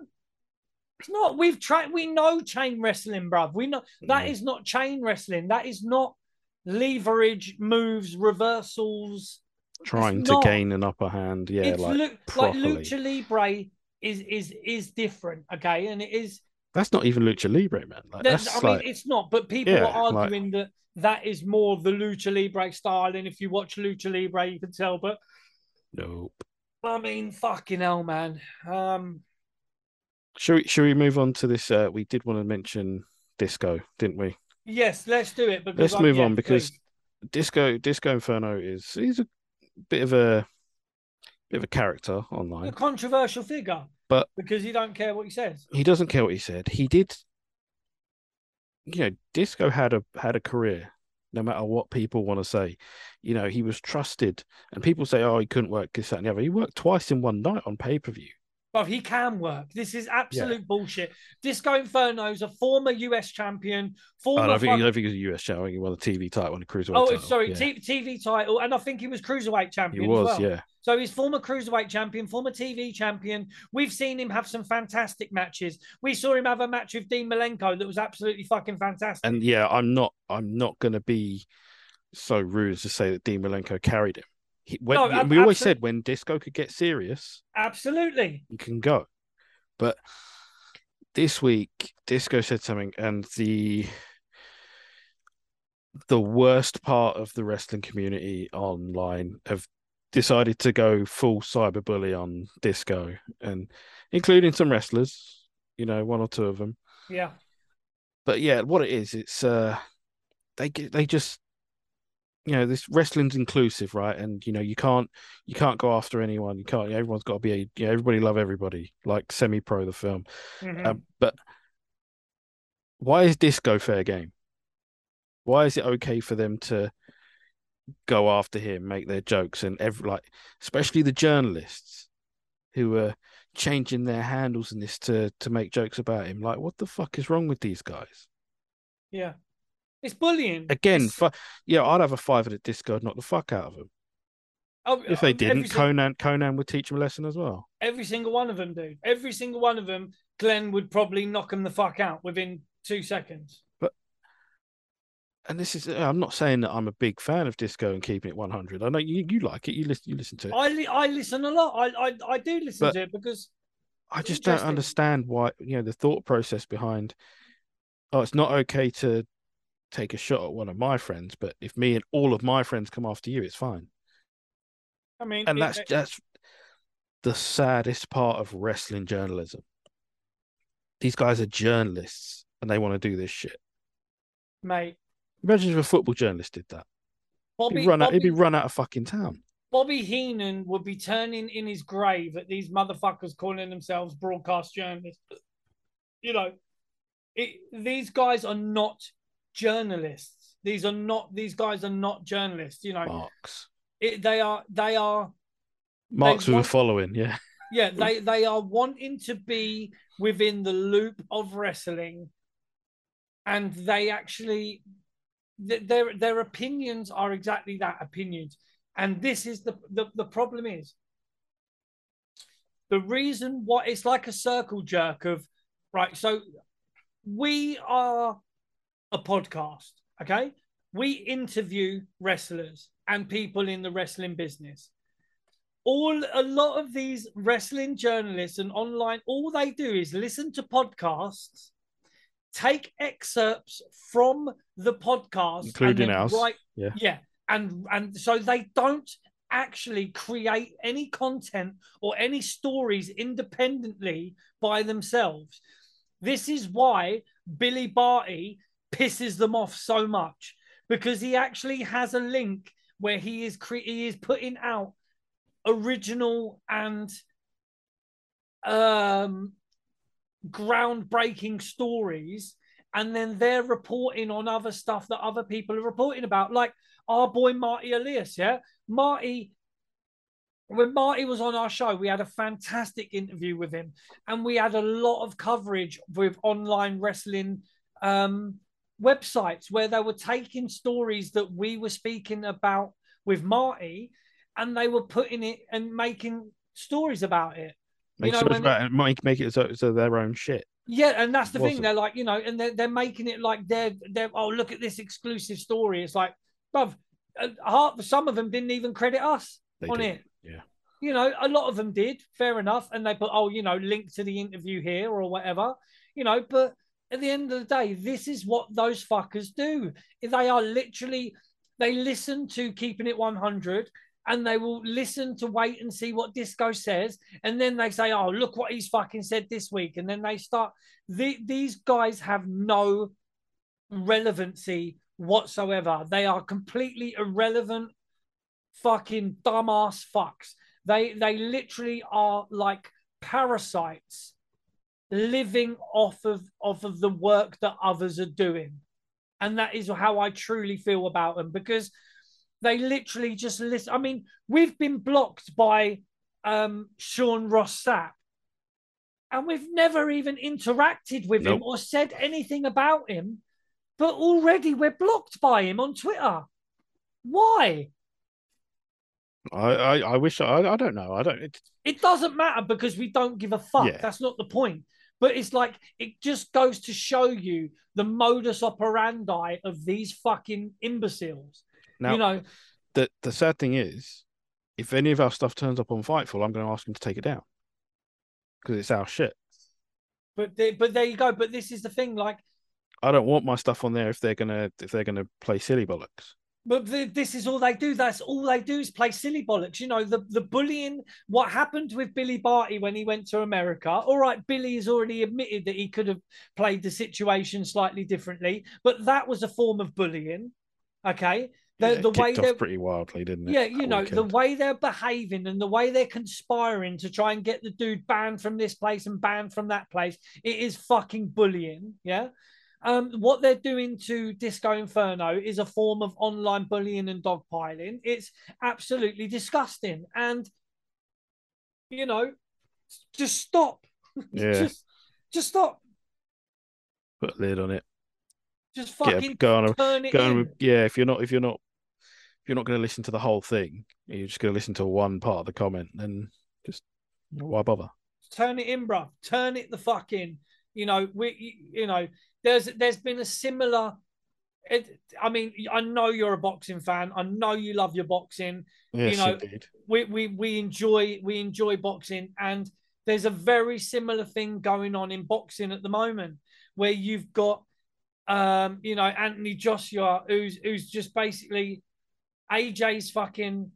It's not. We've tried. We know chain wrestling, bruv. We know that Mm. is not chain wrestling. That is not leverage moves, reversals. trying It's to not. gain an upper hand. Yeah, it's like lu- like lucha libre is is is different. Okay, and it is. that's not even lucha libre, man. Like That's, that's I mean, it's not. But people Yeah, are like- arguing that that is more of the lucha libre style. And if you watch lucha libre, you can tell. But nope. I mean, fucking hell, man. Um, Should we should we move on to this? Uh, we did want to mention disco, didn't we? yes, let's do it. Because Let's I'm- move yeah, on because please. disco disco inferno is he's a bit of a bit of a character online, a controversial figure, But- because he don't care what he says. He doesn't care what he said. He did. You know, disco had a had a career. No matter what people want to say, you know, he was trusted, and people say, "Oh, he couldn't work this, that, and the other." He worked twice in one night on pay per view. But he can work. This is absolute bullshit. Disco Inferno's a former US champion. Former I don't think, I don't think he's a US champion. He won the TV title and the cruiserweight Oh, title. sorry, yeah. T- TV title, and I think he was cruiserweight he champion. was, as well. yeah. So he's former cruiserweight champion, former TV champion. We've seen him have some fantastic matches. We saw him have a match with Dean Malenko that was absolutely fucking fantastic. And yeah, I'm not. I'm not going to be so rude as to say that Dean Malenko carried him. He, when, No, we always said when Disco could get serious, absolutely. he can go. But this week, Disco said something, and the the worst part of the wrestling community online have decided to go full cyberbully on Disco, and including some wrestlers. You know, one or two of them. Yeah. But yeah, what it is, it's uh, they get they just you know this wrestling's inclusive right? And you know you can't you can't go after anyone. You can't everyone's got to be a, you know, everybody love everybody like semi pro the film. Mhm. um, but why is disco fair game? Why is it okay for them to go after him make their jokes and every like especially the journalists who are changing their handles in this to to make jokes about him? Like what the fuck is wrong with these guys? Yeah. It's bullying. again It's- yeah i'd have a five at a disco knock the fuck out of them oh, if they oh, didn't konnan konnan would teach them a lesson as well every single one of them, dude. Every single one of them, Glenn would probably knock them the fuck out within two seconds. But and this is i'm not saying that i'm a big fan of disco and keeping it 100 i know you, you like it you listen you listen to it I li- I listen a lot. I I, I do listen But- to it because I just don't understand why you know the thought process behind. Oh, it's not okay to take a shot at one of my friends, but if me and all of my friends come after you, it's fine. I mean, And it- that's it- that's the saddest part of wrestling journalism. These guys are journalists and they want to do this shit. mate. Imagine if a football journalist did that. Bobby, He'd run out. Bobby, He'd be run out of fucking town. Bobby Heenan would be turning in his grave at these motherfuckers calling themselves broadcast journalists. You know, it, these guys are not journalists. These are not. These guys are not journalists. You know, Marks. it, they are. They are. Marks want- a following. Yeah. Yeah, they they are wanting to be within the loop of wrestling, and they actually th- their their opinions are exactly that opinions. And this is the the, the problem is the reason why it's like a circle jerk of right. So we are a podcast, okay? We interview wrestlers and people in the wrestling business all a lot of these wrestling journalists and online all they do is listen to podcasts take excerpts from the podcast Including ours. write- Yeah. yeah and and so they don't actually create any content or any stories independently by themselves this is why billy barty pisses them off so much because he actually has a link where he is cre- he is putting out original and um groundbreaking stories and then they're reporting on other stuff that other people are reporting about like our boy marty elias yeah? Marty when marty was on our show we had a fantastic interview with him and we had a lot of coverage with online wrestling um websites where they were taking stories that we were speaking about with marty and they were putting it and making stories about it. Make know, so about it, make make it so, so their own shit. Yeah, and that's the thing. They're like, you know, and they're, they're making it like they're they're oh look at this exclusive story. It's like, bruv, uh, half some of them didn't even credit us They on do. it. Yeah. You know, a lot of them did, fair enough, and they put oh, you know, link to the interview here or whatever. You know, but at the end of the day, this is what those fuckers do. They are literally they listen to keeping it 100 and they will listen to wait and see what disco says and then they say oh look what he's fucking said this week. And then they start the, these guys have no relevancy whatsoever. They are completely irrelevant fucking dumbass fucks. They they literally are like parasites living off of off of the work that others are doing and that is how i truly feel about them because they literally just listen. I mean, we've been blocked by um, Sean Ross Sapp and we've never even interacted with Nope. him or said anything about him, but already we're blocked by him on Twitter. Why? I, I, I wish I, I don't know. I don't. It, It doesn't matter because we don't give a fuck. Yeah. That's not the point. But it's like it just goes to show you the modus operandi of these fucking imbeciles. now, you know, the the sad thing is, if any of our stuff turns up on Fightful, I'm going to ask him to take it down because it's our shit. but they, but there you go. But this is the thing, like, I don't want my stuff on there if they're gonna if they're gonna play silly bollocks. But th- this is all they do. That's all they do is play silly bollocks. You know, the the bullying. What happened with Billy Barty when he went to America? All right, Billy has already admitted that he could have played the situation slightly differently, but that was a form of bullying. Okay, the Yeah, the way they're pretty wildly, didn't it? Yeah, you know, the way they're behaving and the way they're conspiring to try and get the dude banned from this place and banned from that place, it is fucking bullying. Yeah. Um, what they're doing to Disco Inferno is a form of online bullying and dogpiling. It's absolutely disgusting. And, you know, just stop. yeah, just, just stop. put a lid on it. Just fucking go on, turn it go on. in. Yeah, if you're not if you're not if you're not going to listen to the whole thing, you're just going to listen to one part of the comment, then just why bother? turn it in, bruv. Turn it the fuck in. You know, we, you know, there's there's been a similar. It, I mean, I know you're a boxing fan. I know you love your boxing. Yes, know, indeed. We we we enjoy we enjoy boxing, and there's a very similar thing going on in boxing at the moment, where you've got, um, you know, Anthony Joshua, who's who's just basically AJ's fucking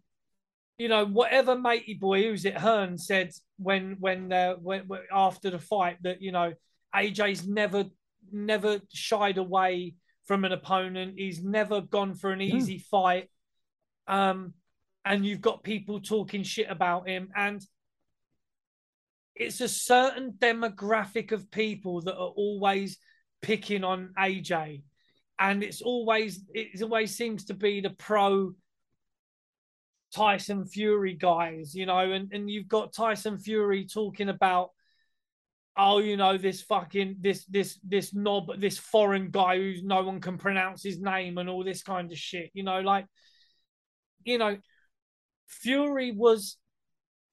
you know, whatever matey boy who's it Hearn said when when uh, when, when after the fight that you know AJ's never never shied away from an opponent. He's never gone for an easy fight. Um, and you've got people talking shit about him, and it's a certain demographic of people that are always picking on AJ, and it's always it always seems to be the pro Tyson Fury guys, you know, and, and you've got Tyson Fury talking about, oh, you know, this fucking this this this knob, this foreign guy who's no one can pronounce his name and all this kind of shit, you know, like, you know, Fury was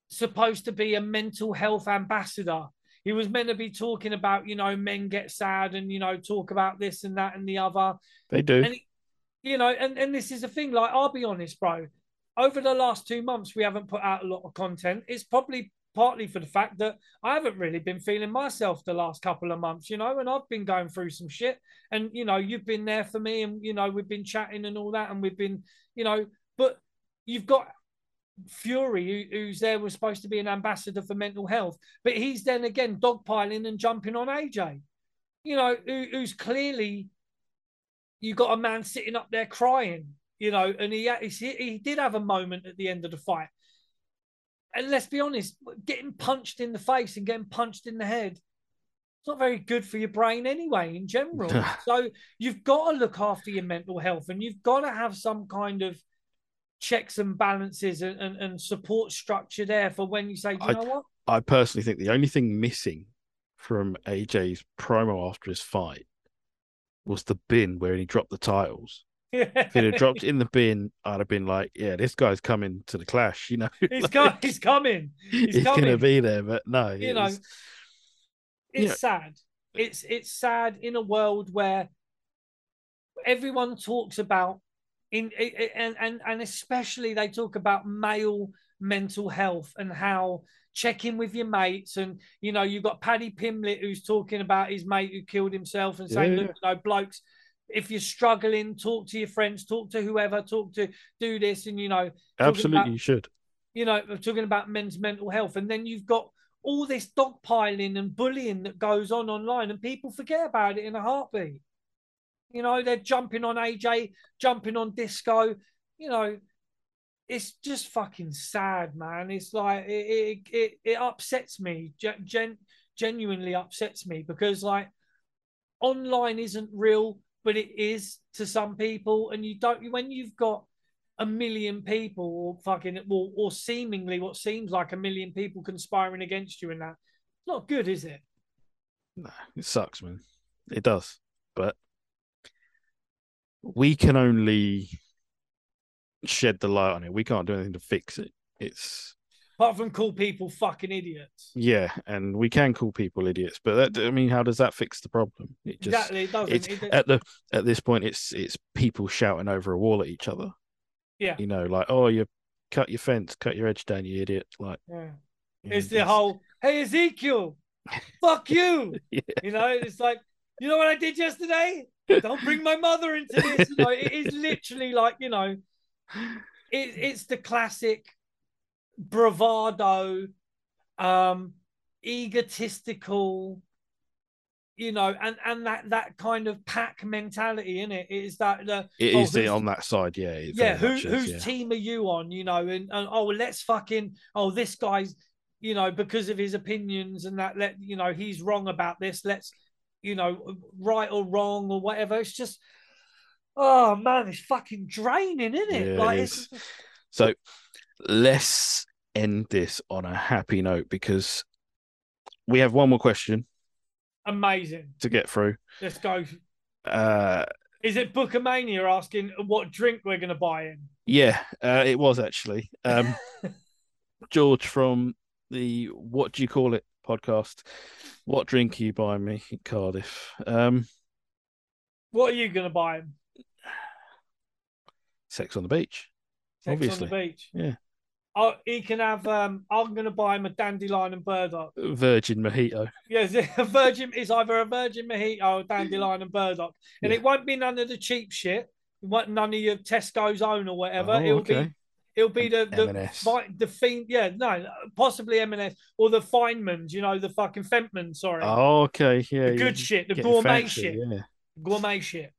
supposed to be a mental health ambassador. He was meant to be talking about, you know, men get sad and you know talk about this and that and the other They do. and you know, and and this is the thing. Like, I'll be honest, bro. Over the last two months, we haven't put out a lot of content. It's probably partly for the fact that I haven't really been feeling myself the last couple of months, you know, and I've been going through some shit. And you know, you've been there for me, and you know, we've been chatting and all that, and we've been, you know, but you've got Fury, who, who's there, was supposed to be an ambassador for mental health, but he's then again dogpiling and jumping on AJ, you know, who, who's clearly you got a man sitting up there crying, you know, and he, he he did have a moment at the end of the fight. And let's be honest, getting punched in the face and getting punched in the head, it's not very good for your brain anyway, in general. so you've got to look after your mental health and you've got to have some kind of checks and balances and, and, and support structure there for when you say, you I- know what? I personally think the only thing missing from AJ's promo after his fight was the bin where he dropped the titles. If it had dropped in the bin, I'd have been like, "Yeah, this guy's coming to the clash." You know, he's, Like, co- he's coming. He's, he's coming. gonna be there. But no, You know, was- it's Yeah. sad. It's it's sad in a world where everyone talks about in and and and especially they talk about male mental health and how checking with your mates and you know you've got Paddy Pimblett who's talking about his mate who killed himself and saying Yeah. look you know blokes if you're struggling talk to your friends talk to whoever talk to do this and you know absolutely about- you should. you know, we're talking about men's mental health, and then you've got all this dogpiling and bullying that goes on online, and people forget about it in a heartbeat. You know, they're jumping on AJ, jumping on disco. You know, it's just fucking sad, man. It's like it it it, it upsets me, gen, genuinely upsets me because like online isn't real, but it is to some people, and you don't when you've got a million people or fucking or, or seemingly what seems like a million people conspiring against you in that not good, is it? No, it sucks, man. It does. But we can only shed the light on it. We can't do anything to fix it. It's Apart from call people fucking idiots. yeah, and we can call people idiots, but that I mean, how does that fix the problem? It just exactly, it doesn't. it's It- at the at this point it's it's people shouting over a wall at each other. Yeah. You know, like, oh you cut your fence, cut your edge down, you idiot. Like yeah. you know, It's the whole, hey Ezekiel, fuck you. Yeah. You know, it's like, you know what I did yesterday? Don't bring my mother into this. You know, it is literally like, you know, it, it's the classic bravado, um, egotistical, you know, and and that that kind of pack mentality in it is that the It oh, is who's- on that side, yeah. yeah, who whose yeah. team are you on? You know, and, and oh, let's fucking oh, this guy's, you know, because of his opinions and that let you know he's wrong about this. Let's, you know, right or wrong or whatever. It's just, oh man, it's fucking draining, isn't it? Yeah, like it it's. So let's end this on a happy note because we have one more question amazing. to get through. Let's go. Uh, Is it Bookermania asking what drink we're gonna buy in? yeah, uh, it was actually um, George from the What Do You Call It podcast. What drink are you buying me in Cardiff? Um, What are you gonna buy him? Sex on the Beach. Sex Obviously. on the beach. Yeah. Oh, he can have. Um, I'm gonna buy him a dandelion and burdock. Virgin Mojito. Yes, a virgin is either a virgin mojito or dandelion and burdock, and Yeah. it won't be none of the cheap shit. It won't none of your Tesco's own or whatever. Oh, it'll okay. be it'll be the the the fiend. Yeah, no, possibly M&S or the Fentimans. You know, the fucking Fentimans. Sorry, Oh, okay. Yeah. the good shit, the gourmet fancy, shit, Yeah. gourmet shit.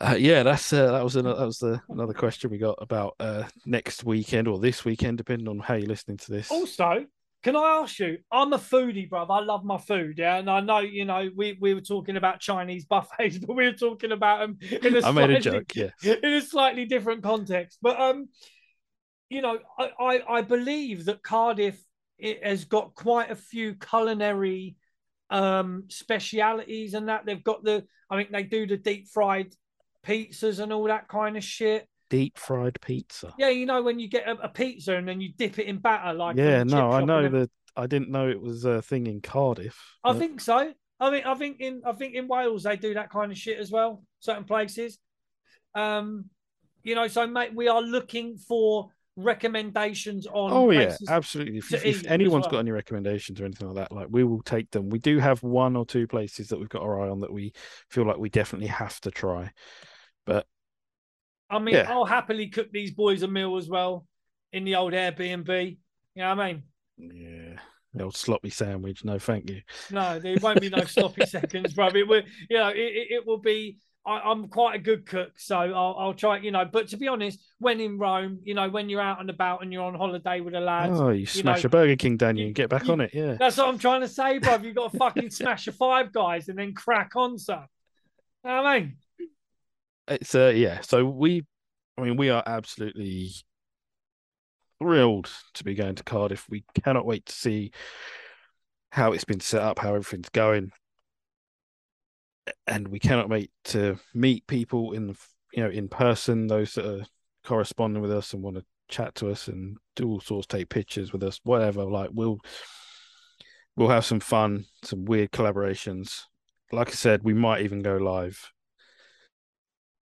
Uh, yeah, that's uh, that was another, that was the another question we got about uh, next weekend or this weekend, depending on how you're listening to this. Also, can I ask you? I'm a foodie, bruv. I love my food, yeah. And I know, you know, we, we were talking about Chinese buffets, but we were talking about them in a I made a slightly- joke. Yeah, in a slightly different context. But um, you know, I I, I believe that Cardiff it has got quite a few culinary um specialities and that they've got the I think they do the deep fried pizzas and all that kind of shit. deep fried pizza. Yeah, you know when you get a, a pizza and then you dip it in batter like yeah, no, I know that. I didn't know it was a thing in Cardiff. I but- think so. I mean, I think in I think in Wales they do that kind of shit as well. Certain places, um, you know. So, mate, we are looking for recommendations on. Oh yeah, absolutely. If, if- eat if as anyone's well. got any recommendations or anything like that, like we will take them. We do have one or two places that we've got our eye on that we feel like we definitely have to try. But I mean, yeah. I'll happily cook these boys a meal as well in the old Airbnb. You know what I mean? yeah, the old sloppy sandwich. No, thank you. No, there won't be no sloppy seconds, bro. It will, you know, it, it, it will be. I, I'm quite a good cook, so I'll, I'll try. You know, but to be honest, when in Rome, you know, when you're out and about and you're on holiday with the lads, oh, you smash know, a Burger King, Daniel, you- and get back you- on it. Yeah. That's what I'm trying to say, bro. You've got to fucking smash a five guys and then crack on, son. You know what I mean? It's uh yeah so we i mean we are absolutely thrilled to be going to cardiff. We cannot wait to see how it's been set up how everything's going. And we cannot wait to meet people in you know in person those that are corresponding with us and want to chat to us and do all sorts take pictures with us whatever. Like we'll we'll have some fun some weird collaborations. Like i said we might even go live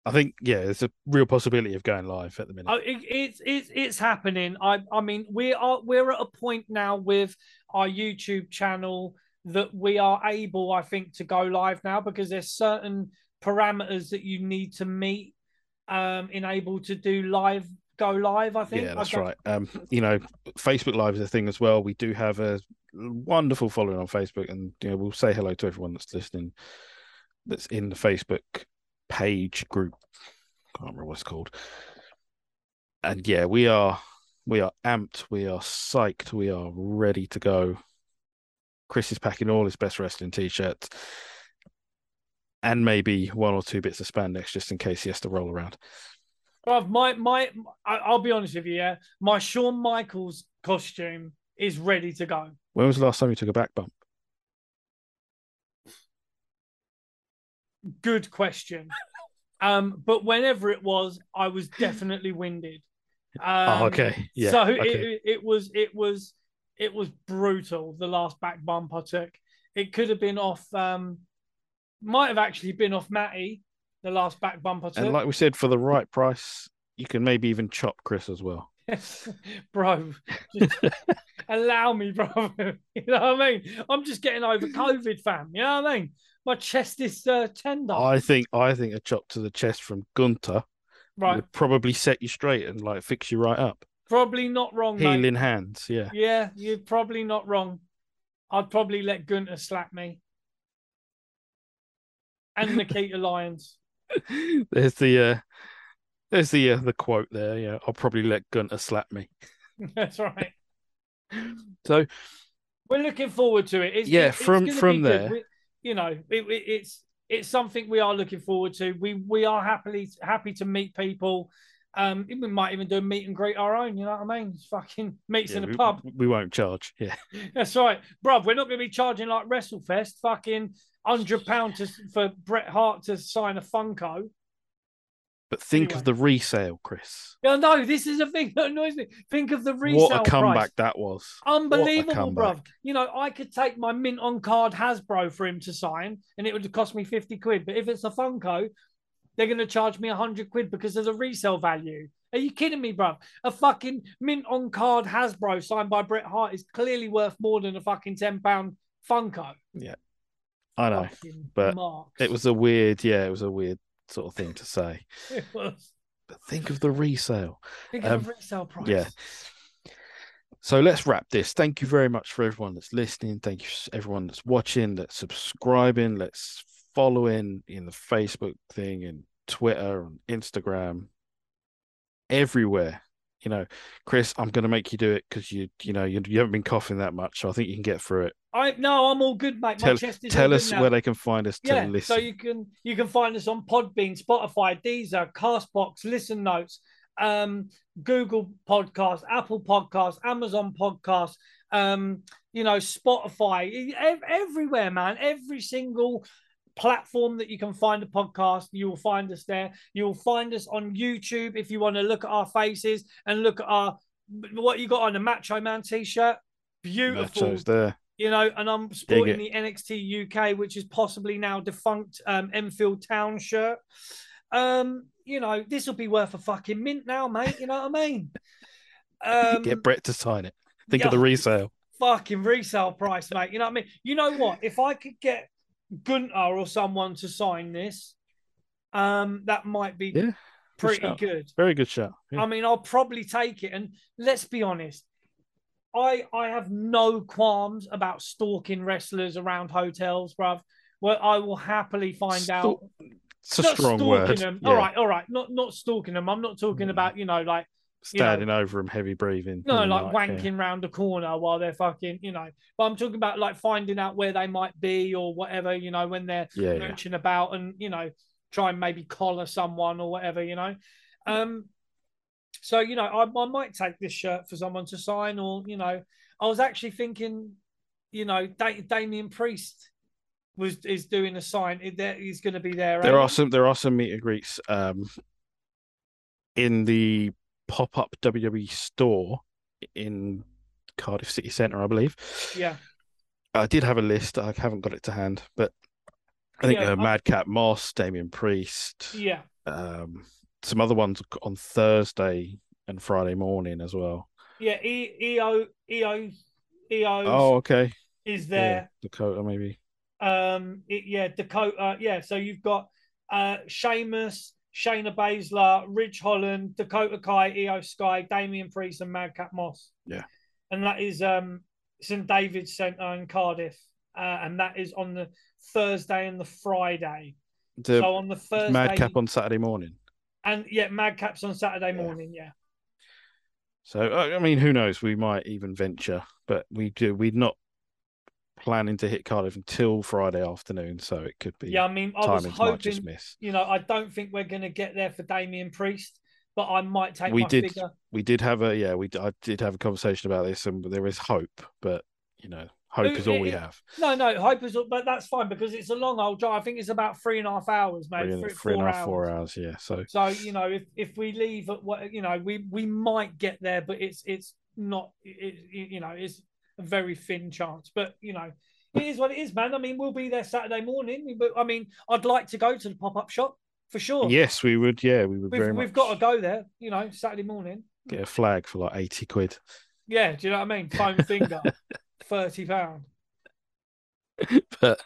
I think yeah, there's a real possibility of going live at the minute. Oh, it, it's it's it's happening. I I mean, we are we're at a point now with our YouTube channel that we are able, I think, to go live now because there's certain parameters that you need to meet um in able to do live go live. I think. yeah, that's right. Um, you know, Facebook Live is a thing as well. We do have a wonderful following on Facebook, and you know, we'll say hello to everyone that's listening, that's in the Facebook page group. Can't remember what it's called. And yeah, we are we are amped, we are psyched, we are ready to go. Chris is packing all his best wrestling t-shirts and maybe one or two bits of spandex just in case he has to roll around. Bruv, my my I'll be honest with you, yeah. My Shawn Michaels costume is ready to go. When was the last time you took a back bump? Good question. um, but whenever it was, I was definitely winded. Um, oh, okay. Yeah. so okay. it, it was it was it was brutal. The last back bump I took, it could have been off. Um, might have actually been off Matty. The last back bump I took, and like we said, for the right price, you can maybe even chop Chris as well. bro. Just allow me, brother. you know what I mean? I'm just getting over COVID, fam. You know what I mean? My chest is uh, tender. I think I think a chop to the chest from Gunther right. would probably set you straight and like fix you right up. Probably not wrong, mate. Healing hands, yeah. Yeah, you're probably not wrong. I'd probably let Gunther slap me. And Nikita Lyons. There's the uh there's the uh, the quote there, yeah. I'll probably let Gunther slap me. That's right. So We're looking forward to it. It's, Yeah, it's from- gonna from there- We- you know, it, it, it's it's something we are looking forward to. We we are happily happy to meet people. Um, we might even do a meet and greet our own. You know what I mean? It's fucking meets yeah, in a we, pub. we won't charge. Yeah. That's right, bruv. We're not going to be charging like WrestleFest, fucking hundred pound to for Bret Hart to sign a Funko. But think Anyway. of the resale, Chris. Yeah, no, this is a thing that annoys me. Think of the resale What a comeback price. that was. Unbelievable, bro. You know, I could take my mint on card Hasbro for him to sign, and it would cost me 50 quid. But if it's a Funko, they're going to charge me 100 quid because of the resale value. Are you kidding me, bro? A fucking mint on card Hasbro signed by Bret Hart is clearly worth more than a fucking £10 Funko. Yeah, I know. Fucking but marks. It was a weird, yeah, it was a weird sort of thing to say. It was. But think of the resale. Think of Um, the resale price. yeah. So let's wrap this. Thank you very much for everyone that's listening. Thank you everyone that's watching, that's subscribing, that's following in the Facebook thing and Twitter and Instagram, everywhere. You know, Chris, I'm going to make you do it because you, you know, you, you haven't been coughing that much, so I think you can get through it. I no, I'm all good, mate. My Tell, chest is tell us now. where they can find us to yeah, listen. so you can you can find us on Podbean, Spotify, Deezer, Castbox, Listen Notes, um, Google Podcast, Apple Podcast, Amazon Podcast, um, you know, Spotify, ev- everywhere, man. Every single platform that you can find a podcast, you will find us there. You will find us on YouTube if you want to look at our faces and look at our what you got on the Macho Man t-shirt. Beautiful Macho's there. you know, and I'm sporting the NXT UK, which is possibly now defunct um, Enfield Town shirt. Um, you know, this will be worth a fucking mint now, mate. You know what I mean? Um, Get Bret to sign it. Think of the resale. fucking resale price, mate. You know what I mean? You know what? If I could get Gunther or someone to sign this, um, that might be Yeah, pretty shout. good. Very good shout. Yeah. I mean, I'll probably take it. And let's be honest, I I have no qualms about stalking wrestlers around hotels, bruv. Well, I will happily find out. It's a Not strong word. them. Yeah. All right, all right. Not not stalking them. I'm not talking Mm. about you know like you know- Standing over them, heavy breathing. no like yeah. wanking round the corner while they're fucking you know. But I'm talking about like finding out where they might be or whatever you know when they're Yeah, yeah. about and you know try and maybe collar someone or whatever you know um so you know I, I might take this shirt for someone to sign or you know i was actually thinking you know da- damian priest was is doing a sign he's going to be there There eh? are some. There are some meet and greets um, in the pop-up WWE store in Cardiff City Centre, I believe. yeah I did have a list. I haven't got it to hand, but I think Yeah, uh, Madcap Moss, Damian Priest, yeah um, some other ones on Thursday and Friday morning as well. yeah e- eo eo eo Oh, okay. is Yeah, there Dakota maybe. Um, it, yeah, Dakota. Yeah, so you've got uh Sheamus, Shayna Baszler, Ridge Holland, Dakota Kai, Iyo Sky, Damian Priest, and Madcap Moss. Yeah. and that is um St David's Centre in Cardiff, uh, and that is on the Thursday and the Friday. The so on the Thursday, Madcap on Saturday morning. and yeah, Madcap's on Saturday Yeah. morning. Yeah, So I mean, who knows? We might even venture, but we do. We're not planning to hit Cardiff until Friday afternoon, so it could be yeah. I mean, I was timings might just hoping. miss. You know, I don't think we're going to get there for Damian Priest. but I might take We my did- figure. We did have a yeah, we I did have a conversation about this, and there is hope, but you know, hope It- is all we have. No, no, hope is, but that's fine because it's a long old drive. I think it's about three and a half hours, maybe Three, and- three, three and a half, four hours. hours. Yeah. So So you know, if if we leave at what you know, we we might get there, but it's it's not. It, it, you know, it's a very thin chance. But you know, it is what it is, man. I mean, we'll be there Saturday morning. But I mean, I'd like to go to the pop up shop for sure. yes, we would. Yeah, we would we've very we've much got to go there. You know, Saturday morning. get a flag for like eighty quid. Yeah, do you know what I mean? Foam finger, thirty pound. but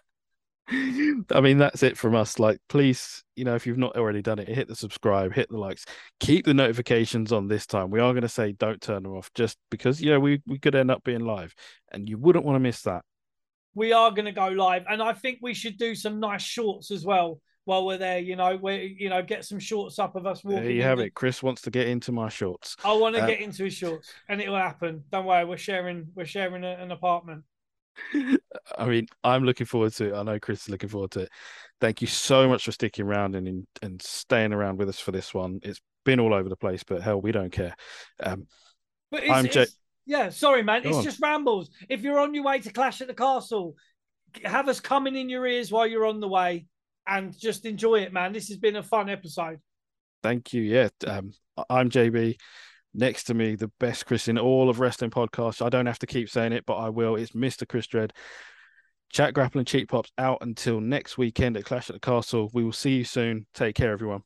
I mean, that's it from us. Like, please, you know, if you've not already done it, hit the subscribe, hit the likes, keep the notifications on this time. We are going to say don't turn them off just because, you know, we, we could end up being live and you wouldn't want to miss that. we are going to go live and i think we should do some nice shorts as well while we're there you know where you know get some shorts up of us walking There you have the- it. Chris wants to get into my shorts. i want to Uh, get into his shorts and it will happen don't worry we're sharing we're sharing a, an apartment I mean, I'm looking forward to it. I know Chris is looking forward to it. Thank you so much for sticking around and and, staying around with us for this one. It's been all over the place, but hell, we don't care. Um, but it's, I'm it's- yeah sorry man Go it's on. just rambles if you're on your way to clash at the castle have us coming in your ears while you're on the way and just enjoy it man this has been a fun episode Thank you. Yeah. Um, I'm JB. Next to me, the best Chris in all of wrestling podcasts. I don't have to keep saying it, but I will. It's Mr. Chris Dredd. Chat Grappling and Cheap Pops out until next weekend at Clash at the Castle. We will see you soon. Take care, everyone.